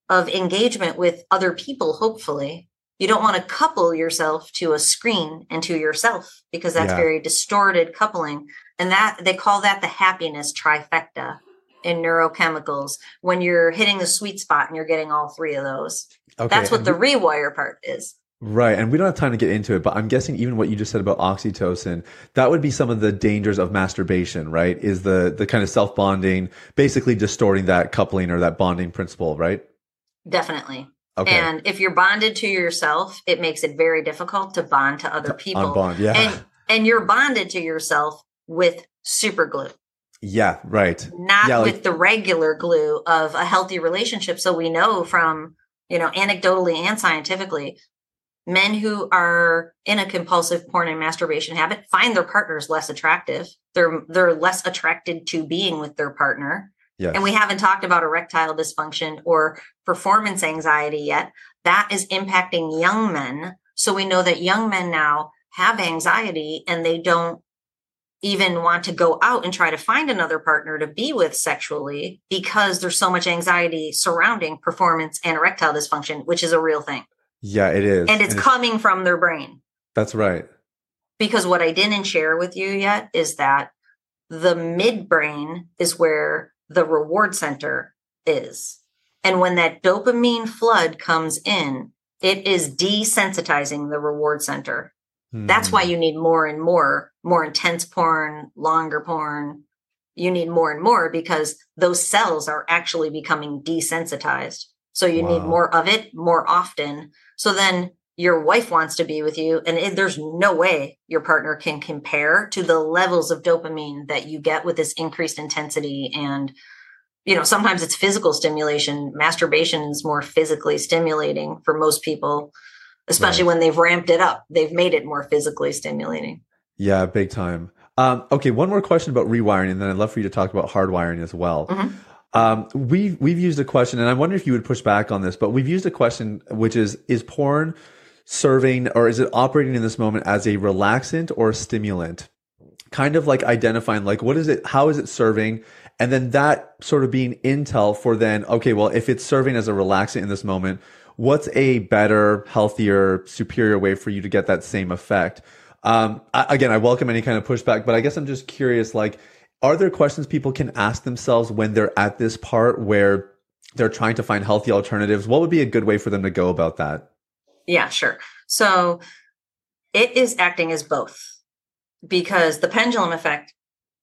B: of engagement with other people, hopefully. You don't want to couple yourself to a screen and to yourself because that's yeah. very distorted coupling. And that they call that the happiness trifecta in neurochemicals when you're hitting the sweet spot and you're getting all three of those. Okay. That's what the rewire part is.
A: Right. And we don't have time to get into it, but I'm guessing even what you just said about oxytocin, that would be some of the dangers of masturbation, right? Is the the kind of self-bonding, basically distorting that coupling or that bonding principle, right?
B: Definitely. Okay. And if you're bonded to yourself, it makes it very difficult to bond to other people.
A: Unbond, yeah.
B: And and you're bonded to yourself with super glue.
A: Yeah, right.
B: Not
A: yeah,
B: with the regular glue of a healthy relationship. So we know from, you know, anecdotally and scientifically, men who are in a compulsive porn and masturbation habit find their partners less attractive. They're they're less attracted to being with their partner. Yes. And we haven't talked about erectile dysfunction or performance anxiety yet. That is impacting young men. So we know that young men now have anxiety and they don't even want to go out and try to find another partner to be with sexually because there's so much anxiety surrounding performance and erectile dysfunction, which is a real thing.
A: Yeah, it is.
B: And it's, and it's coming from their brain.
A: That's right.
B: Because what I didn't share with you yet is that the midbrain is where the reward center is. And when that dopamine flood comes in, it is desensitizing the reward center. Mm. That's why hmm. you need more and more, more intense porn, longer porn. You need more and more because those cells are actually becoming desensitized. So you wow. need more of it more often. So then your wife wants to be with you and it, there's no way your partner can compare to the levels of dopamine that you get with this increased intensity and you know sometimes it's physical stimulation masturbation is more physically stimulating for most people especially right. when they've ramped it up they've made it more physically stimulating
A: yeah big time um, okay one more question about rewiring and then i'd love for you to talk about hardwiring as well mm-hmm. Um, we've we've used a question, and I wonder if you would push back on this, but we've used a question which is: Is porn serving or is it operating in this moment as a relaxant or a stimulant? Kind of like identifying like what is it, how is it serving? And then that sort of being intel for then, okay, well, if it's serving as a relaxant in this moment, what's a better, healthier, superior way for you to get that same effect? Um, I, again, I welcome any kind of pushback, but I guess I'm just curious, like, are there questions people can ask themselves when they're at this part where they're trying to find healthy alternatives? What would be a good way for them to go about that?
B: Yeah, sure. So it is acting as both because the pendulum effect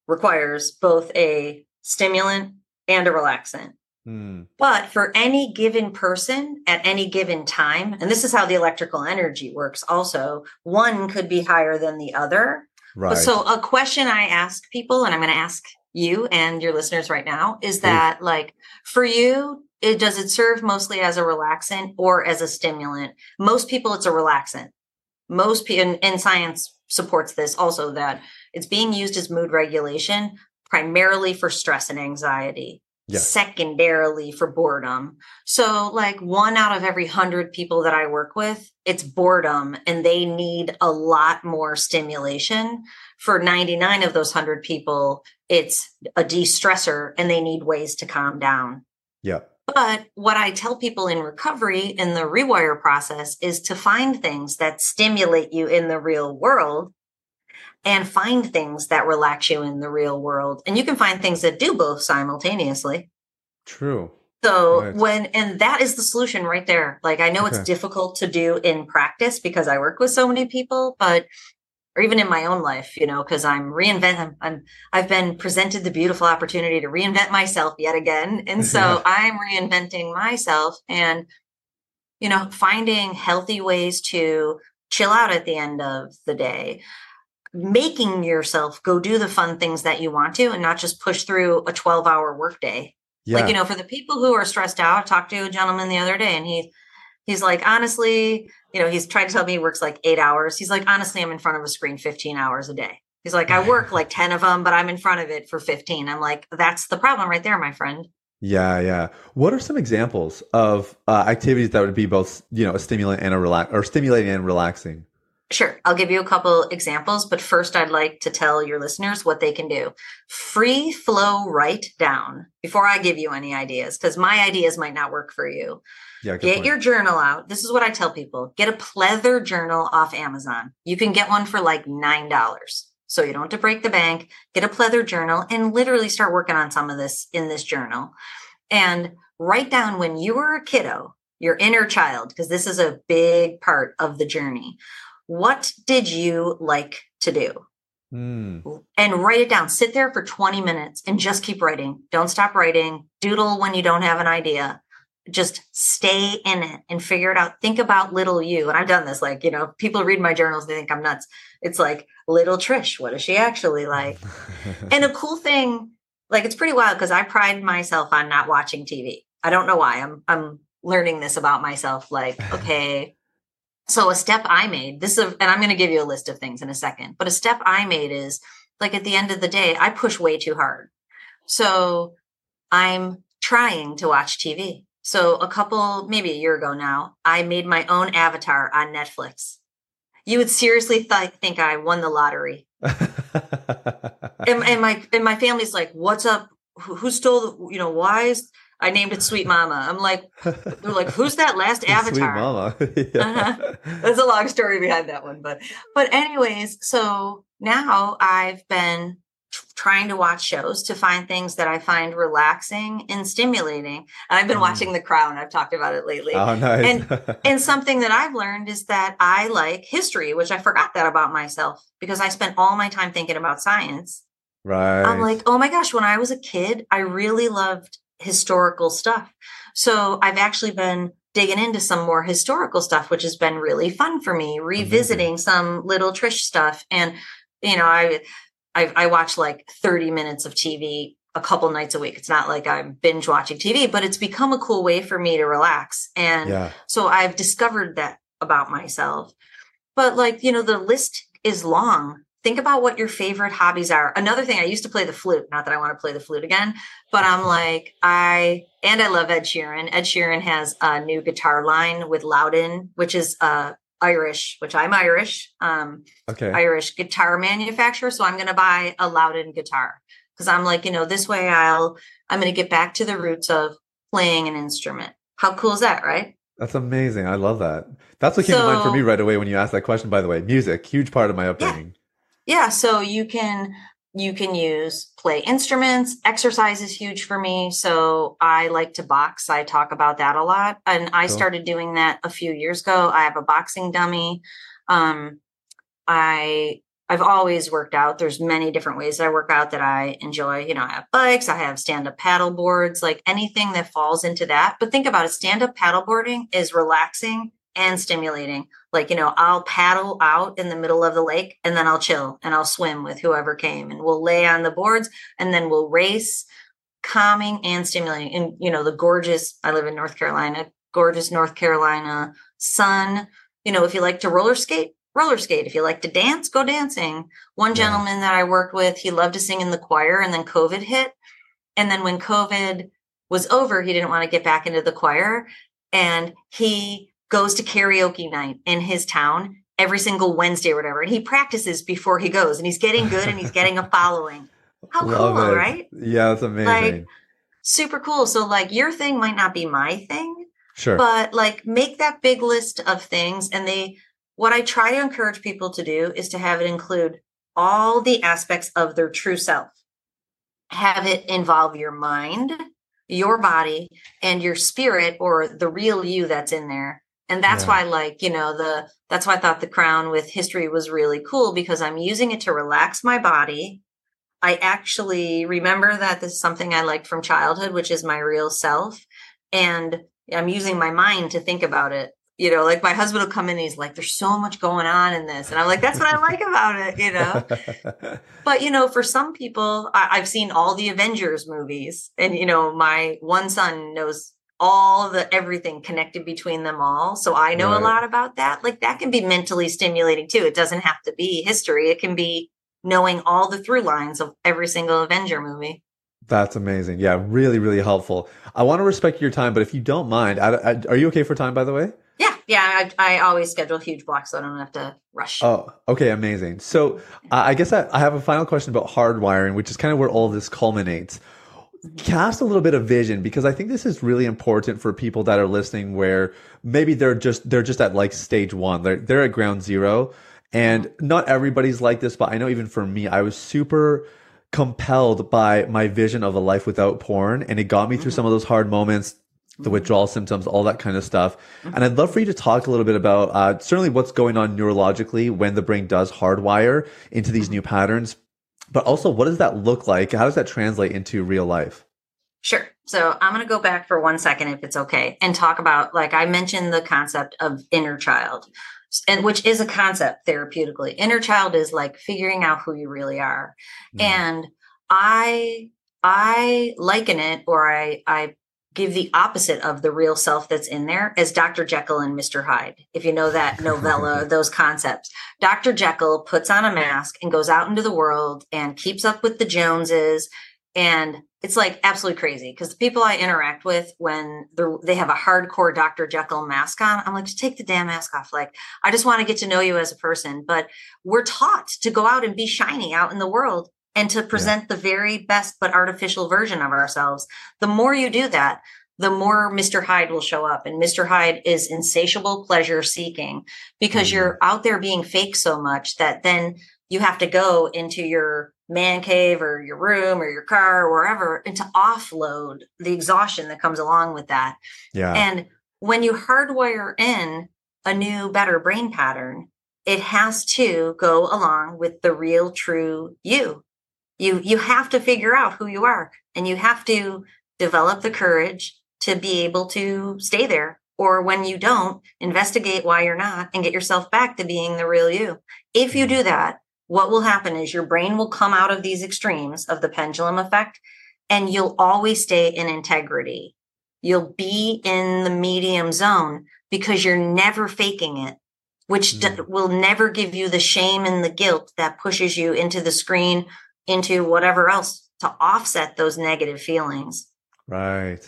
B: requires both a stimulant and a relaxant. Mm. But for any given person at any given time, and this is how the electrical energy works also, one could be higher than the other. Right. So a question I ask people, and I'm going to ask you and your listeners right now, is that like for you, it does it serve mostly as a relaxant or as a stimulant? Most people, it's a relaxant. Most people, and, science supports this also that it's being used as mood regulation primarily for stress and anxiety. Yes. secondarily for boredom. So, like one out of every hundred people that I work with, it's boredom and they need a lot more stimulation. For 99 of those 100 people, it's a de stressor and they need ways to calm down.
A: Yeah.
B: But what I tell people in recovery in the rewire process is to find things that stimulate you in the real world and find things that relax you in the real world. And you can find things that do both simultaneously.
A: True.
B: So right. when and that is the solution right there. Like I know okay. it's difficult to do in practice because I work with so many people, but or even in my own life, you know, because I'm reinventing. I'm I've been presented the beautiful opportunity to reinvent myself yet again, and so I'm reinventing myself and you know finding healthy ways to chill out at the end of the day making yourself go do the fun things that you want to and not just push through a 12 hour workday. Yeah. Like, you know, for the people who are stressed out, I talked to a gentleman the other day and he he's like, honestly, you know, he's trying to tell me he works like eight hours. He's like, honestly, I'm in front of a screen 15 hours a day. He's like, I work like 10 of them, but I'm in front of it for 15. I'm like, that's the problem right there, my friend.
A: Yeah, yeah. What are some examples of uh, activities that would be both, you know, a stimulant and a relax or stimulating and relaxing?
B: Sure. I'll give you a couple examples, but first I'd like to tell your listeners what they can do. Free flow write down before I give you any ideas, because my ideas might not work for you. Yeah, get point. your journal out. This is what I tell people get a pleather journal off Amazon. You can get one for like $9. So you don't have to break the bank. Get a pleather journal and literally start working on some of this in this journal. And write down when you were a kiddo, your inner child, because this is a big part of the journey. What did you like to do? Mm. And write it down. Sit there for 20 minutes and just keep writing. Don't stop writing. Doodle when you don't have an idea. Just stay in it and figure it out. Think about little you. And I've done this. Like, you know, people read my journals, they think I'm nuts. It's like, little Trish, what is she actually like? and a cool thing, like, it's pretty wild because I pride myself on not watching TV. I don't know why. I'm, I'm learning this about myself. Like, okay, so a step I made, this is, and I'm going to give you a list of things in a second, but a step I made is like at the end of the day, I push way too hard. So I'm trying to watch TV. So a couple, maybe a year ago now, I made my own avatar on Netflix. You would seriously th- think I won the lottery. and, and, my and my family's like, "What's up? Who, who stole? The, you know, why is I named it Sweet Mama. I'm like, they're like, who's that last avatar? Sweet
A: Mama. yeah.
B: uh-huh. There's a long story behind that one, but but anyways, so now I've been trying to watch shows to find things that I find relaxing and stimulating. And I've been mm. watching The Crown. I've talked about it lately.
A: Oh, nice.
B: and, and something that I've learned is that I like history, which I forgot that about myself because I spent all my time thinking about science.
A: Right.
B: I'm like, oh my gosh, when I was a kid, I really loved historical stuff. So I've actually been digging into some more historical stuff, which has been really fun for me, revisiting Amazing. some little Trish stuff. And, you know, I, I, I watch like 30 minutes of TV a couple nights a week. It's not like I'm binge watching TV, but it's become a cool way for me to relax. And yeah. so I've discovered that about myself. But like, you know, the list is long. Think about what your favorite hobbies are. Another thing, I used to play the flute. Not that I want to play the flute again, but I'm like, I, and I love Ed Sheeran. Ed Sheeran has a new guitar line with Lowden, which is uh, Irish, which I'm Irish, um, okay. Irish guitar manufacturer. So I'm going to buy a Lowden guitar because I'm like, you know, this way I'll, I'm going to get back to the roots of playing an instrument. How cool is that, right?
A: That's amazing. I love that. That's what came so, to mind for me right away when you asked that question. By the way, music, huge part of my upbringing.
B: Yeah. Yeah. So you can you can use play instruments. Exercise is huge for me. So I like to box. I talk about that a lot, and I cool. started doing that a few years ago. I have a boxing dummy. Um, I I've always worked out. There's many different ways I work out that I enjoy. You know, I have bikes, I have stand up paddle boards, like anything that falls into that. But think about it stand up paddleboarding is relaxing and stimulating. Like, you know, I'll paddle out in the middle of the lake and then I'll chill and I'll swim with whoever came and we'll lay on the boards and then we'll race, calming and stimulating. And, you know, the gorgeous, I live in North Carolina, gorgeous North Carolina sun. You know, if you like to roller skate, roller skate. If you like to dance, go dancing. One gentleman that I worked with, he loved to sing in the choir and then COVID hit. And then when COVID was over, he didn't want to get back into the choir. And he goes to karaoke night in his town every single Wednesday or whatever. And he practices before he goes and he's getting good and he's getting a following. How Love cool, it. right?
A: Yeah, it's amazing.
B: Like, super cool. So like your thing might not be my thing.
A: Sure.
B: But like make that big list of things and they what I try to encourage people to do is to have it include all the aspects of their true self. Have it involve your mind, your body, and your spirit or the real you that's in there. And that's yeah. why, like, you know, the that's why I thought the crown with history was really cool because I'm using it to relax my body. I actually remember that this is something I liked from childhood, which is my real self. And I'm using my mind to think about it you know, like my husband will come in and he's like, there's so much going on in this. And I'm like, that's what I like about it, you know? but, you know, for some people, I- have seen all the Avengers movies and, you know, my one son knows all the everything connected between them all. So I know right. a lot about that. Like that can be mentally stimulating too. It doesn't have to be history. It can be knowing all the through lines of every single Avenger movie.
A: That's amazing. Yeah, really, really helpful. I want to respect your time, but if you don't mind, I, I, are you okay for time, by the way?
B: Yeah, yeah. I, I, always schedule huge blocks so I don't have to rush.
A: Oh, okay, amazing. So uh, I guess I, I, have a final question about hardwiring, which is kind of where all this culminates. Cast a little bit of vision because I think this is really important for people that are listening, where maybe they're just they're just at like stage one, they're they're at ground zero, and not everybody's like this, but I know even for me, I was super compelled by my vision of a life without porn, and it got me through mm-hmm. some of those hard moments the withdrawal symptoms, all that kind of stuff. Mm-hmm. And I'd love for you to talk a little bit about uh, certainly what's going on neurologically when the brain does hardwire into these mm-hmm. new patterns, but also what does that look like? How does that translate into real life?
B: Sure. So I'm going to go back for one second, if it's okay, and talk about, like I mentioned, the concept of inner child, and which is a concept therapeutically. Inner child is like figuring out who you really are, mm. and I I liken it, or I I give the opposite of the real self that's in there as Dr. Jekyll and Mr. Hyde. If you know that novella, those concepts. Dr. Jekyll puts on a mask and goes out into the world and keeps up with the Joneses. And it's like absolutely crazy because the people I interact with when they have a hardcore Dr. Jekyll mask on, I'm like, just take the damn mask off. Like, I just want to get to know you as a person. But we're taught to go out and be shiny out in the world and to present yeah. the very best but artificial version of ourselves. The more you do that, the more Mr. Hyde will show up. And Mr. Hyde is insatiable pleasure seeking because mm-hmm. you're out there being fake so much that then you have to go into your man cave or your room or your car or wherever and to offload the exhaustion that comes along with that.
A: Yeah.
B: And when you hardwire in a new, better brain pattern, it has to go along with the real, true you you you have to figure out who you are and you have to develop the courage to be able to stay there Or when you don't, investigate why you're not and get yourself back to being the real you. If you do that, what will happen is your brain will come out of these extremes of the pendulum effect and you'll always stay in integrity. You'll be in the medium zone because you're never faking it, which mm. d- will never give you the shame and the guilt that pushes you into the screen, into whatever else to offset those negative feelings.
A: Right.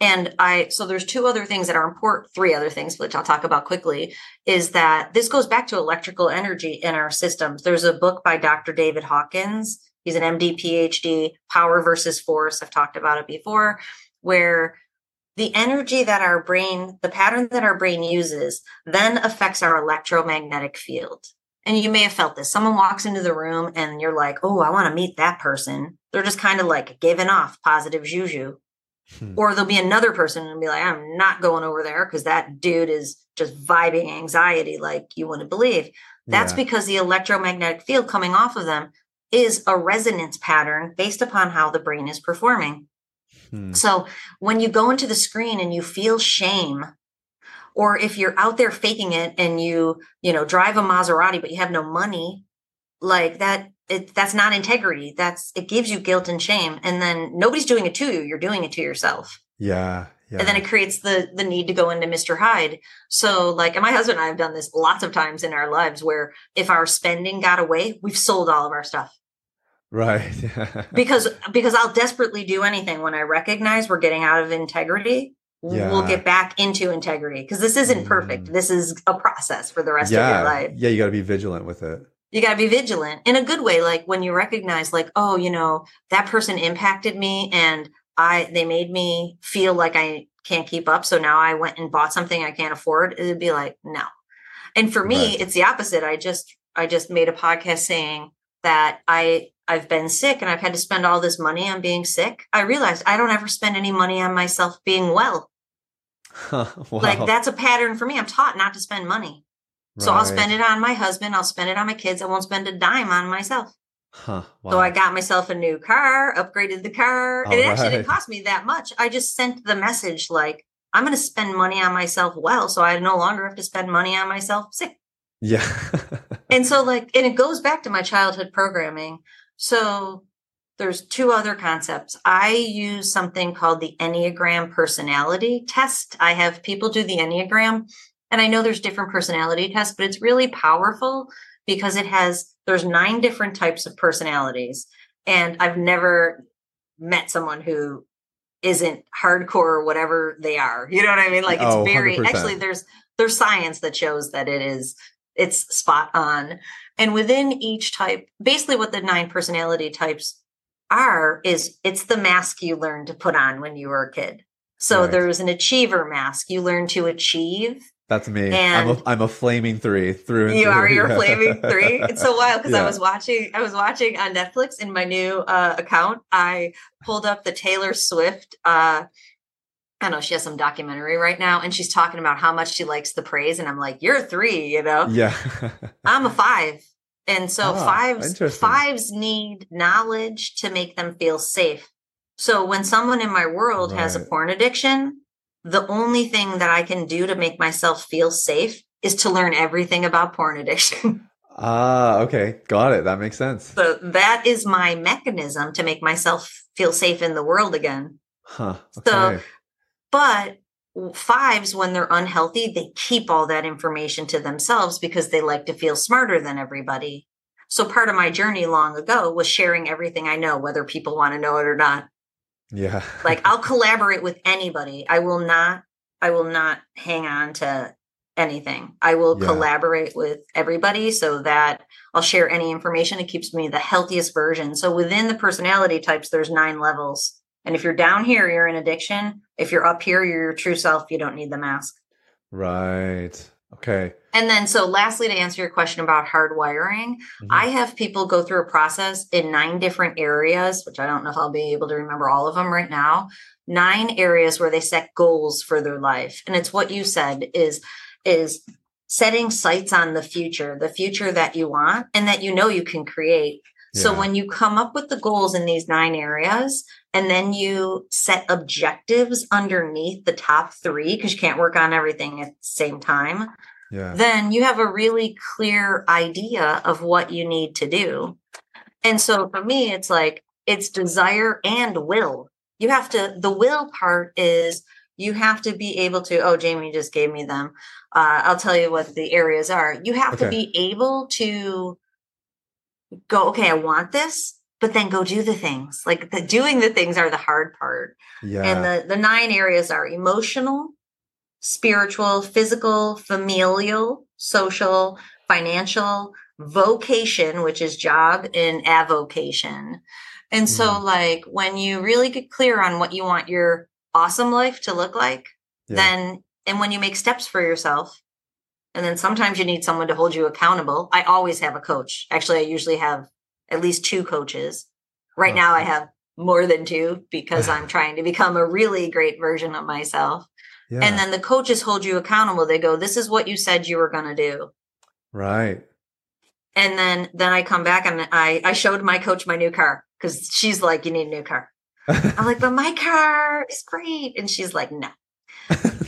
B: And I, so there's two other things that are important, three other things, which I'll talk about quickly, is that this goes back to electrical energy in our systems. There's a book by Dr. David Hawkins. He's an MD, PhD, Power versus Force. I've talked about it before, where the energy that our brain, the pattern that our brain uses, then affects our electromagnetic field. And you may have felt this. Someone walks into the room and you're like, oh, I want to meet that person. They're just kind of like giving off positive juju. Hmm. Or there'll be another person and be like, I'm not going over there because that dude is just vibing anxiety like you wouldn't believe. That's yeah. because the electromagnetic field coming off of them is a resonance pattern based upon how the brain is performing. Hmm. So when you go into the screen and you feel shame, or if you're out there faking it and you, you know, drive a Maserati but you have no money, like that it, that's not integrity. That's it gives you guilt and shame, and then nobody's doing it to you. You're doing it to yourself.
A: Yeah, yeah.
B: And then it creates the the need to go into Mr. Hyde. So like, and my husband and I have done this lots of times in our lives, where if our spending got away, we've sold all of our stuff.
A: Right.
B: because because I'll desperately do anything when I recognize we're getting out of integrity. Yeah. We'll get back into integrity because this isn't perfect. Mm. This is a process for the rest
A: yeah.
B: of your life.
A: Yeah, you got to be vigilant with it
B: you got to be vigilant in a good way like when you recognize like oh you know that person impacted me and i they made me feel like i can't keep up so now i went and bought something i can't afford it'd be like no and for me right. it's the opposite i just i just made a podcast saying that i i've been sick and i've had to spend all this money on being sick i realized i don't ever spend any money on myself being well wow. like that's a pattern for me i'm taught not to spend money so I'll spend it on my husband. I'll spend it on my kids. I won't spend a dime on myself. Huh, wow. So I got myself a new car, upgraded the car. All it actually didn't cost me that much. I just sent the message like, I'm going to spend money on myself well, so I no longer have to spend money on myself sick.
A: Yeah.
B: and so, like, and it goes back to my childhood programming. So there's two other concepts. I use something called the Enneagram personality test. I have people do the Enneagram and I know there's different personality tests, but it's really powerful because it has there's nine different types of personalities. And I've never met someone who isn't hardcore or whatever they are. You know what I mean? Like it's oh, very actually there's there's science that shows that it is it's spot on. And within each type, basically what the nine personality types are is it's the mask you learn to put on when you were a kid. So right. there's an achiever mask. You learn to achieve
A: that's me. And I'm a, I'm a flaming three through and
B: you
A: through.
B: are your flaming three. It's so wild because yeah. I was watching I was watching on Netflix in my new uh, account. I pulled up the Taylor Swift. Uh, I don't know she has some documentary right now, and she's talking about how much she likes the praise, and I'm like, "You're a three, you know."
A: Yeah.
B: I'm a five, and so oh, fives fives need knowledge to make them feel safe. So when someone in my world right. has a porn addiction, the only thing that I can do to make myself feel safe is to learn everything about porn addiction.
A: Ah, okay. Got it. That makes sense.
B: So that is my mechanism to make myself feel safe in the world again.
A: Huh. Okay. So,
B: but fives, when they're unhealthy, they keep all that information to themselves because they like to feel smarter than everybody. So part of my journey long ago was sharing everything I know, whether people want to know it or not.
A: Yeah.
B: like I'll collaborate with anybody. I will not I will not hang on to anything. I will yeah. collaborate with everybody so that I'll share any information. It keeps me the healthiest version. So within the personality types, there's nine levels. And if you're down here, you're in addiction. If you're up here, you're your true self. You don't need the mask.
A: Right. Okay.
B: And then, so lastly, to answer your question about hardwiring, mm-hmm. I have people go through a process in nine different areas, which I don't know if I'll be able to remember all of them right now. Nine areas where they set goals for their life. And it's what you said is, is setting sights on the future, the future that you want and that you know you can create. So when you come up with the goals in these nine areas and then you set objectives underneath the top three, because you can't work on everything at the same time,
A: Yeah.
B: then you have a really clear idea of what you need to do. And so for me, it's like it's desire and will. You have to, the will part is you have to be able to, oh, Jamie just gave me them. Uh, I'll tell you what the areas are. You have to be able to go, okay, I want this, but then go do the things. Like the doing the things are the hard part.
A: Yeah.
B: And the, the nine areas are emotional, spiritual, physical, familial, social, financial, vocation, which is job, and avocation. And so,
A: Mhm.
B: like, when you really get clear on what you want your awesome life to look like,
A: Yeah.
B: then, and when you make steps for yourself, and then sometimes you need someone to hold you accountable. I always have a coach. Actually, I usually have at least two coaches. Right
A: Oh,
B: now, I have more than two because I'm trying to become a really great version of myself.
A: yeah.
B: And then the coaches hold you accountable. They go, "This is what you said you were going to do."
A: right.
B: And then then I come back and I I showed my coach my new car because she's like, "You need a new car." I'm like, "But my car is great," and she's like, "No."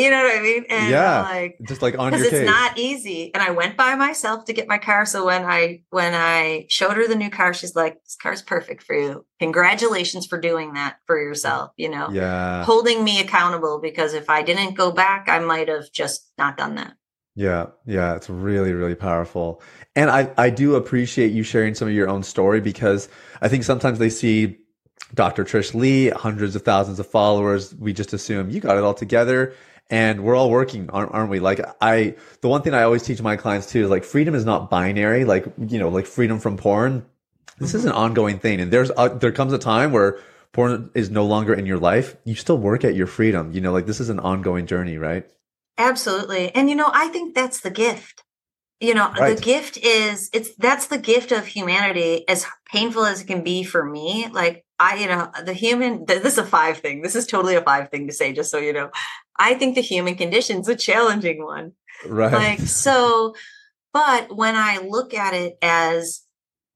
B: You know what I mean? And
A: Yeah.
B: Uh, like
A: Just like on
B: because it's
A: case.
B: not easy. And I went by myself to get my car. So when I when I showed her the new car, she's like, "This car's perfect for you. Congratulations for doing that for yourself." You know,
A: yeah.
B: holding me accountable because if I didn't go back, I might have just not done that.
A: Yeah, yeah, it's really, really powerful. And I, I do appreciate you sharing some of your own story because I think sometimes they see Dr. Trish Leigh, hundreds of thousands of followers. We just assume you got it all together and we're all working, aren't, aren't we? Like I, the one thing I always teach my clients too is like freedom is not binary. Like, you know, like freedom from porn. This is mm-hmm. an ongoing thing. And there's, a, there comes a time where porn is no longer in your life. You still work at your freedom. You know, like this is an ongoing journey, right?
B: Absolutely. And you know, I think that's the gift. You know,
A: Right.
B: the gift is it's that's the gift of humanity as painful as it can be for me. Like I, you know, the human th- this is a five thing. This is totally a five thing to say just so you know. I think the human condition is a challenging one.
A: Right.
B: like so but when i look at it as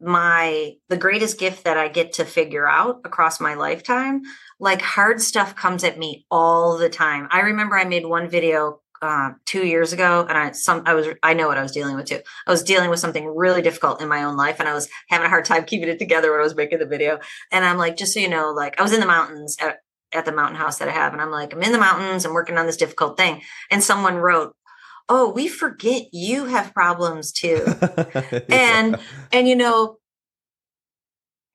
B: my the greatest gift that i get to figure out across my lifetime like hard stuff comes at me all the time i remember i made one video uh, two years ago and i some i was i know what i was dealing with too. I was dealing with something really difficult in my own life and i was having a hard time keeping it together when i was making the video. And i'm like just so you know like i was in the mountains at, at the mountain house that i have and i'm like i'm in the mountains i'm working on this difficult thing. And someone wrote oh we forget you have problems too. And and you know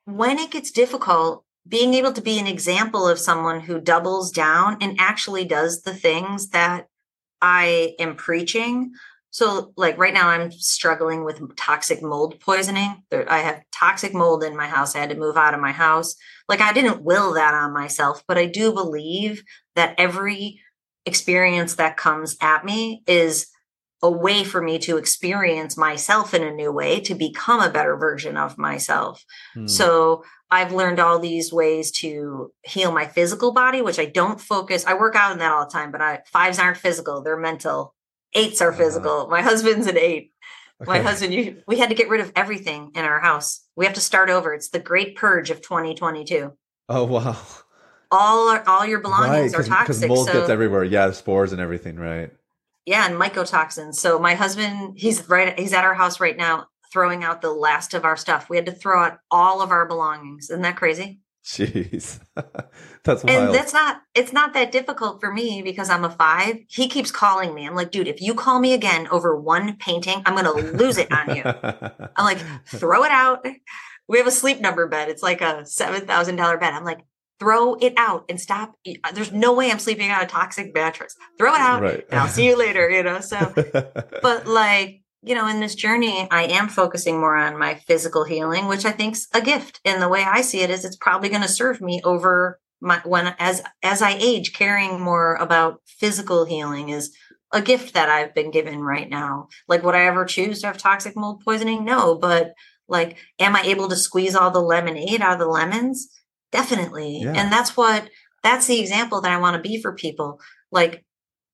B: when it gets difficult being able to be an example of someone who doubles down and actually does the things that i am preaching. So like right now i'm struggling with toxic mold poisoning. There, i have toxic mold in my house. I had to move out of my house. Like i didn't will that on myself but i do believe that every experience that comes at me is a way for me to experience myself in a new way to become a better version of myself.
A: Hmm.
B: So I've learned all these ways to heal my physical body, which I don't focus. I work out in that all the time, but I fives aren't physical, they're mental. Eights are
A: Uh-huh.
B: physical. My husband's an eight. My husband, you, we had to get rid of everything in our house. We have to start over. It's the great purge of 2022.
A: Oh wow.
B: All our, all your belongings are
A: Because
B: toxic.
A: mold
B: so
A: gets everywhere. Yeah, spores and everything, right?
B: Yeah, and mycotoxins. So my husband, he's right, he's at our house right now, throwing out the last of our stuff. We had to throw out all of our belongings. Isn't that crazy?
A: Jeez. That's
B: And that's not, it's not that difficult for me because I'm a five. He keeps calling me. I'm like, dude, if you call me again over one painting, I'm going to lose it on you. I'm like, throw it out. We have a sleep number bed. It's like a $7,000 bed. I'm like, throw it out and stop. Uh, there's no way I'm sleeping on a toxic mattress. Throw it out.
A: right.
B: And I'll see you later, you know? So, but like you know in this journey i am focusing more on my physical healing which i think's a gift and the way i see it is it's probably going to serve me over my when as as i age caring more about physical healing is a gift that i've been given right now like would i ever choose to have toxic mold poisoning no but like am i able to squeeze all the lemonade out of the lemons definitely
A: Yeah.
B: and that's what that's the example that i want to be for people like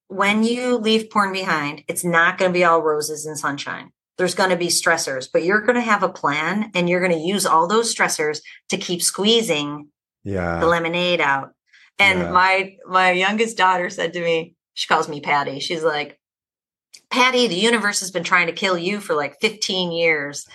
B: when you leave porn behind, it's not going to be all roses and sunshine. there's going to be stressors, but you're going to have a plan and you're going to use all those stressors to keep squeezing
A: yeah.
B: the lemonade out. And
A: Yeah.
B: my my youngest daughter said to me, she calls me Patty. She's like, Patty, the universe has been trying to kill you for like 15 years.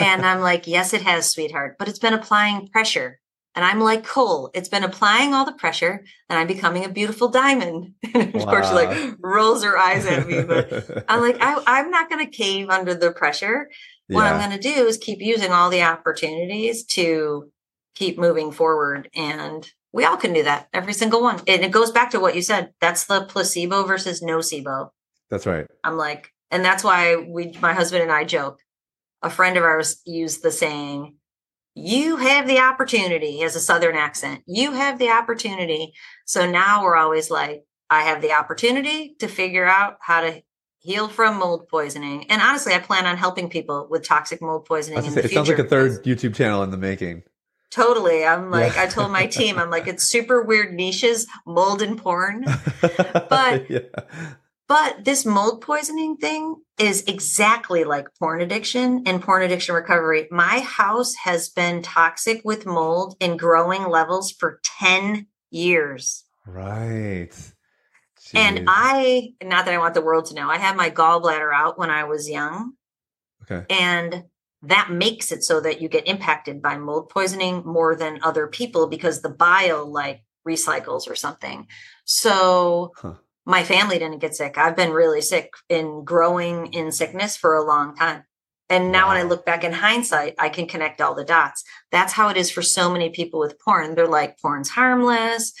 B: And I'm like, yes, it has, sweetheart, but it's been applying pressure. And I'm like coal. It's been applying all the pressure, and I'm becoming a beautiful diamond. And of course, she like rolls her eyes at me. But I'm like, I, I'm not going to cave under the pressure. What I'm going to do is keep using all the opportunities to keep moving forward. And we all can do that, every single one. And it goes back to what you said. That's the placebo versus nocebo.
A: That's right.
B: I'm like, and that's why we, my husband and I joke. A friend of ours used the saying, you have the opportunity, has a Southern accent. You have the opportunity. So now we're always like, I have the opportunity to figure out how to heal from mold poisoning. And honestly, I plan on helping people with toxic mold poisoning
A: was
B: in the
A: say, it sounds like a third YouTube channel in the making.
B: Totally. I'm like,
A: Yeah.
B: I told my team, I'm like, it's super weird niches, mold and porn. But-
A: yeah.
B: But this mold poisoning thing is exactly like porn addiction and porn addiction recovery. My house has been toxic with mold in growing levels for 10 years.
A: right.
B: And I, not that I want the world to know, I had my gallbladder out when I was young.
A: okay.
B: And that makes it so that you get impacted by mold poisoning more than other people because the bile like recycles or something. So
A: Huh.
B: My family didn't get sick. I've been really sick in growing in sickness for a long time. And now when I look back in hindsight, I can connect all the dots. That's how it is for so many people with porn. They're like, porn's harmless.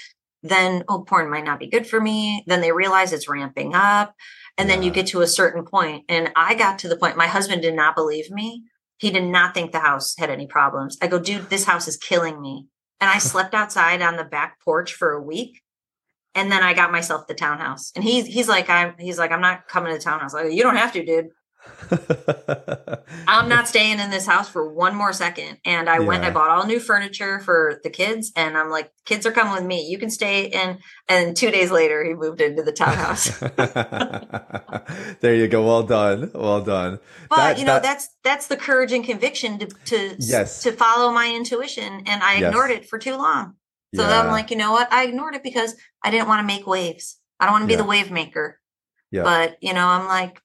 B: Then, oh, porn might not be good for me. Then they realize it's ramping up. And then you get to a certain point. And I got to the point, my husband did not believe me. He did not think the house had any problems. I go, dude, this house is killing me. And I slept outside on the back porch for a week. And then I got myself the townhouse. And he's he's like, I'm he's like, I'm not coming to the townhouse. Go, you don't have to, dude. I'm not staying in this house for one more second. And I went, I bought all new furniture for the kids. And I'm like, kids are coming with me. You can stay in. And two days later, he moved into the townhouse.
A: there you go. Well done. Well done.
B: But
A: That-
B: you know,
A: that-
B: that's that's the courage and conviction to to
A: Yes.
B: to follow my intuition. And I
A: Yes.
B: ignored it for too long. So
A: yeah.
B: then I'm like, you know what? I ignored it because I didn't want to make waves. I don't want to be
A: Yeah.
B: the wave maker.
A: Yeah.
B: But you know, I'm like,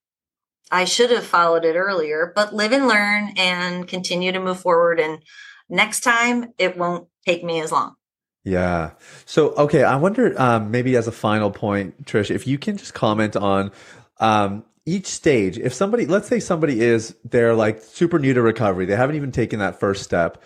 B: I should have followed it earlier, but live and learn and continue to move forward. And next time it won't take me as long.
A: Yeah. So, okay, I wonder, um, maybe as a final point, Trish, if you can just comment on um, each stage. If somebody, let's say somebody is, they're like super new to recovery, they haven't even taken that first step.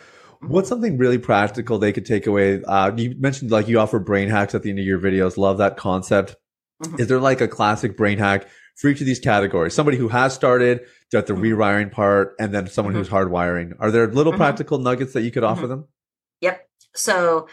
A: What's something really practical they could take away? Uh, you mentioned like you offer brain hacks at the end of your videos. Love that concept.
B: Mhm.
A: Is there like a classic brain hack for each of these categories? Somebody who has started, got the
B: Mhm.
A: rewiring part, and then someone
B: Mhm.
A: who's hardwiring. Are there little
B: Mhm.
A: practical nuggets that you could offer them?
B: Yep. So,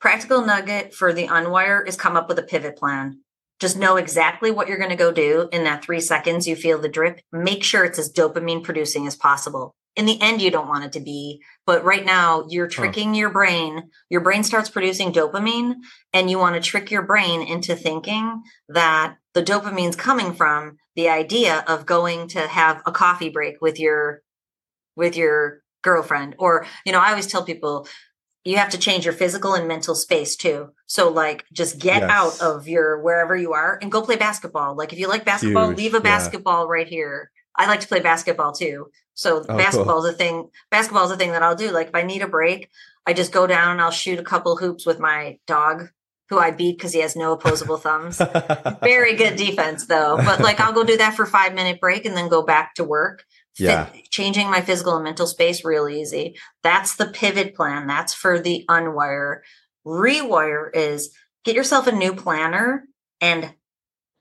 B: practical nugget for the unwire is come up with a pivot plan. Just know exactly what you're going to go do in that three seconds you feel the drip. Make sure it's as dopamine producing as possible. In the end, you don't want it to be, but right now you're tricking your brain. Your brain starts producing dopamine, and you want to trick your brain into thinking that the dopamine's coming from the idea of going to have a coffee break with your with your girlfriend or you know i always tell people you have to change your physical and mental space too so like just get
A: Yes.
B: out of your wherever you are and go play basketball like if you like basketball
A: Huge,
B: leave a
A: yeah.
B: basketball right here i like to play basketball too. So oh,
A: cool.
B: basketball is a thing basketball is a thing that i'll do. Like if i need a break i just go down and i'll shoot a couple hoops with my dog who i beat because he has no opposable thumbs. Very good defense though. But like i'll go do that for five minute break and then go back to work. Fit-
A: Yeah.
B: changing my physical and mental space real easy. That's the pivot plan. That's for the unwire. Rewire is get yourself a new planner and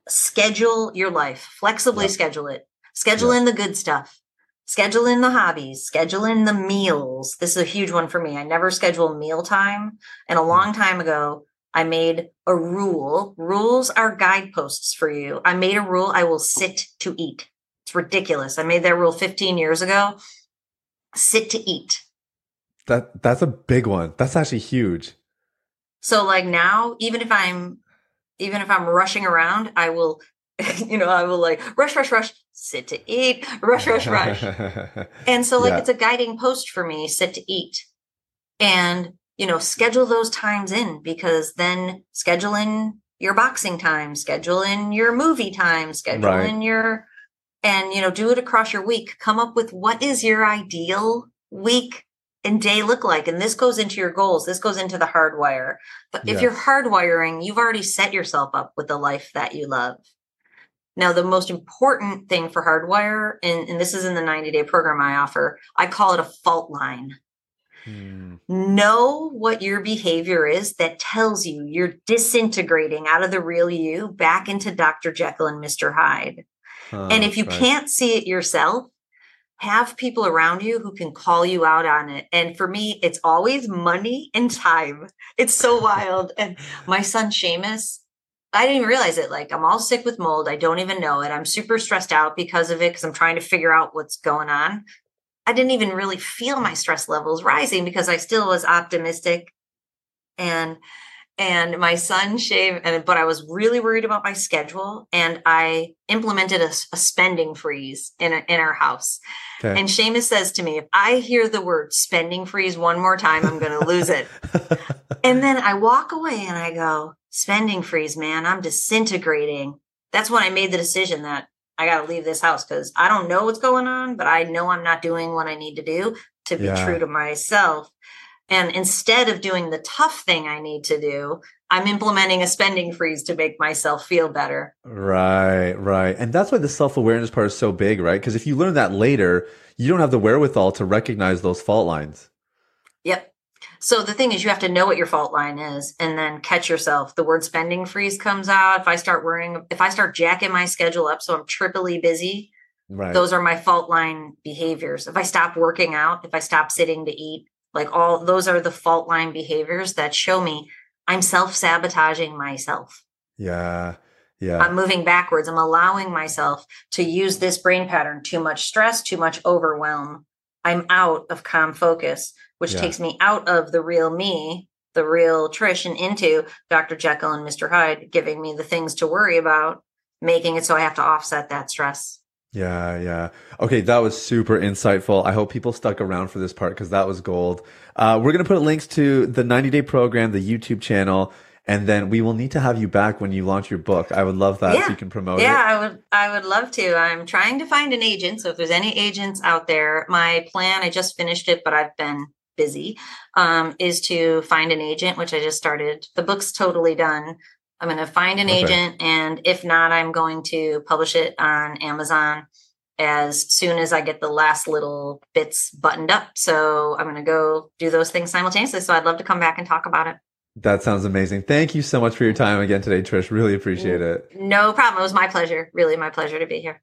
B: schedule your life. Flexibly
A: Yep.
B: schedule it schedule
A: Yep.
B: in the good stuff schedule in the hobbies schedule in the meals this is a huge one for me i never schedule meal time and a mm-hmm. long time ago I made a rule. Rules are guideposts for you. I made a rule I will sit to eat. It's ridiculous. I made that rule 15 years ago. Sit to eat.
A: That that's a big one. That's actually huge.
B: So like now, even if I'm even if I'm rushing around, I will, you know, I will like rush, rush, rush, sit to eat, rush, rush, rush. and so, like,
A: Yeah.
B: it's a guiding post for me sit to eat. And, you know, schedule those times in because then schedule in your boxing time, schedule in your movie time, schedule
A: Right.
B: in your, and, you know, do it across your week. Come up with what is your ideal week and day look like. And this goes into your goals. This goes into the hardwire. But if you're hardwiring, you've already set yourself up with the life that you love. Now, the most important thing for hardwire, and, and this is in the 90 day program I offer, I call it a fault line.
A: Hmm.
B: Know what your behavior is that tells you you're disintegrating out of the real you back into Dr. Jekyll and Mr. Hyde. and if you
A: right.
B: can't see it yourself, have people around you who can call you out on it. And for me, it's always money and time. It's so wild. And my son Seamus, I didn't even realize it. Like I'm all sick with mold. I don't even know it. I'm super stressed out because of it because I'm trying to figure out what's going on. I didn't even really feel my stress levels rising because I still was optimistic. And and my son shaved and but i was really worried about my schedule and i implemented a spending freeze in, a, in our house
A: Okay.
B: and Seamus says to me if i hear the word spending freeze one more time i'm going to lose it and then i walk away and i go spending freeze man i'm disintegrating that's when i made the decision that i got to leave this house because i don't know what's going on but i know i'm not doing what i need to do to be
A: Yeah.
B: true to myself and instead of doing the tough thing I need to do, I'm implementing a spending freeze to make myself feel better.
A: Right, right. And that's why the self awareness part is so big, right? Because if you learn that later, you don't have the wherewithal to recognize those fault lines.
B: Yep. So the thing is, you have to know what your fault line is and then catch yourself. The word spending freeze comes out. If I start worrying, if I start jacking my schedule up so I'm triply busy,
A: Right.
B: those are my fault line behaviors. If I stop working out, if I stop sitting to eat, like all those are the fault line behaviors that show me I'm self sabotaging myself.
A: yeah. Yeah.
B: I'm moving backwards. I'm allowing myself to use this brain pattern. Too much stress, too much overwhelm. I'm out of calm focus, which
A: Yeah.
B: takes me out of the real me, the real Trish, and into Dr. Jekyll and Mr. Hyde, giving me the things to worry about, making it so I have to offset that stress.
A: Yeah, yeah. Okay, that was super insightful. I hope people stuck around for this part because that was gold. Uh, we're going to put links to the 90 day program, the YouTube channel, and then we will need to have you back when you launch your book. I would love that
B: Yeah.
A: so you can promote
B: yeah,
A: it.
B: I would I would love to. I'm trying to find an agent. So if there's any agents out there, my plan, I just finished it, but I've been busy, um, is to find an agent, which I just started. The book's totally done. I'm going to find an
A: Okay.
B: agent, and if not, I'm going to publish it on Amazon as soon as I get the last little bits buttoned up. So I'm going to go do those things simultaneously. So I'd love to come back and talk about it.
A: That sounds amazing. Thank you so much for your time again today, Trish. Really appreciate it.
B: No problem. It was my pleasure. Really, my pleasure to be here.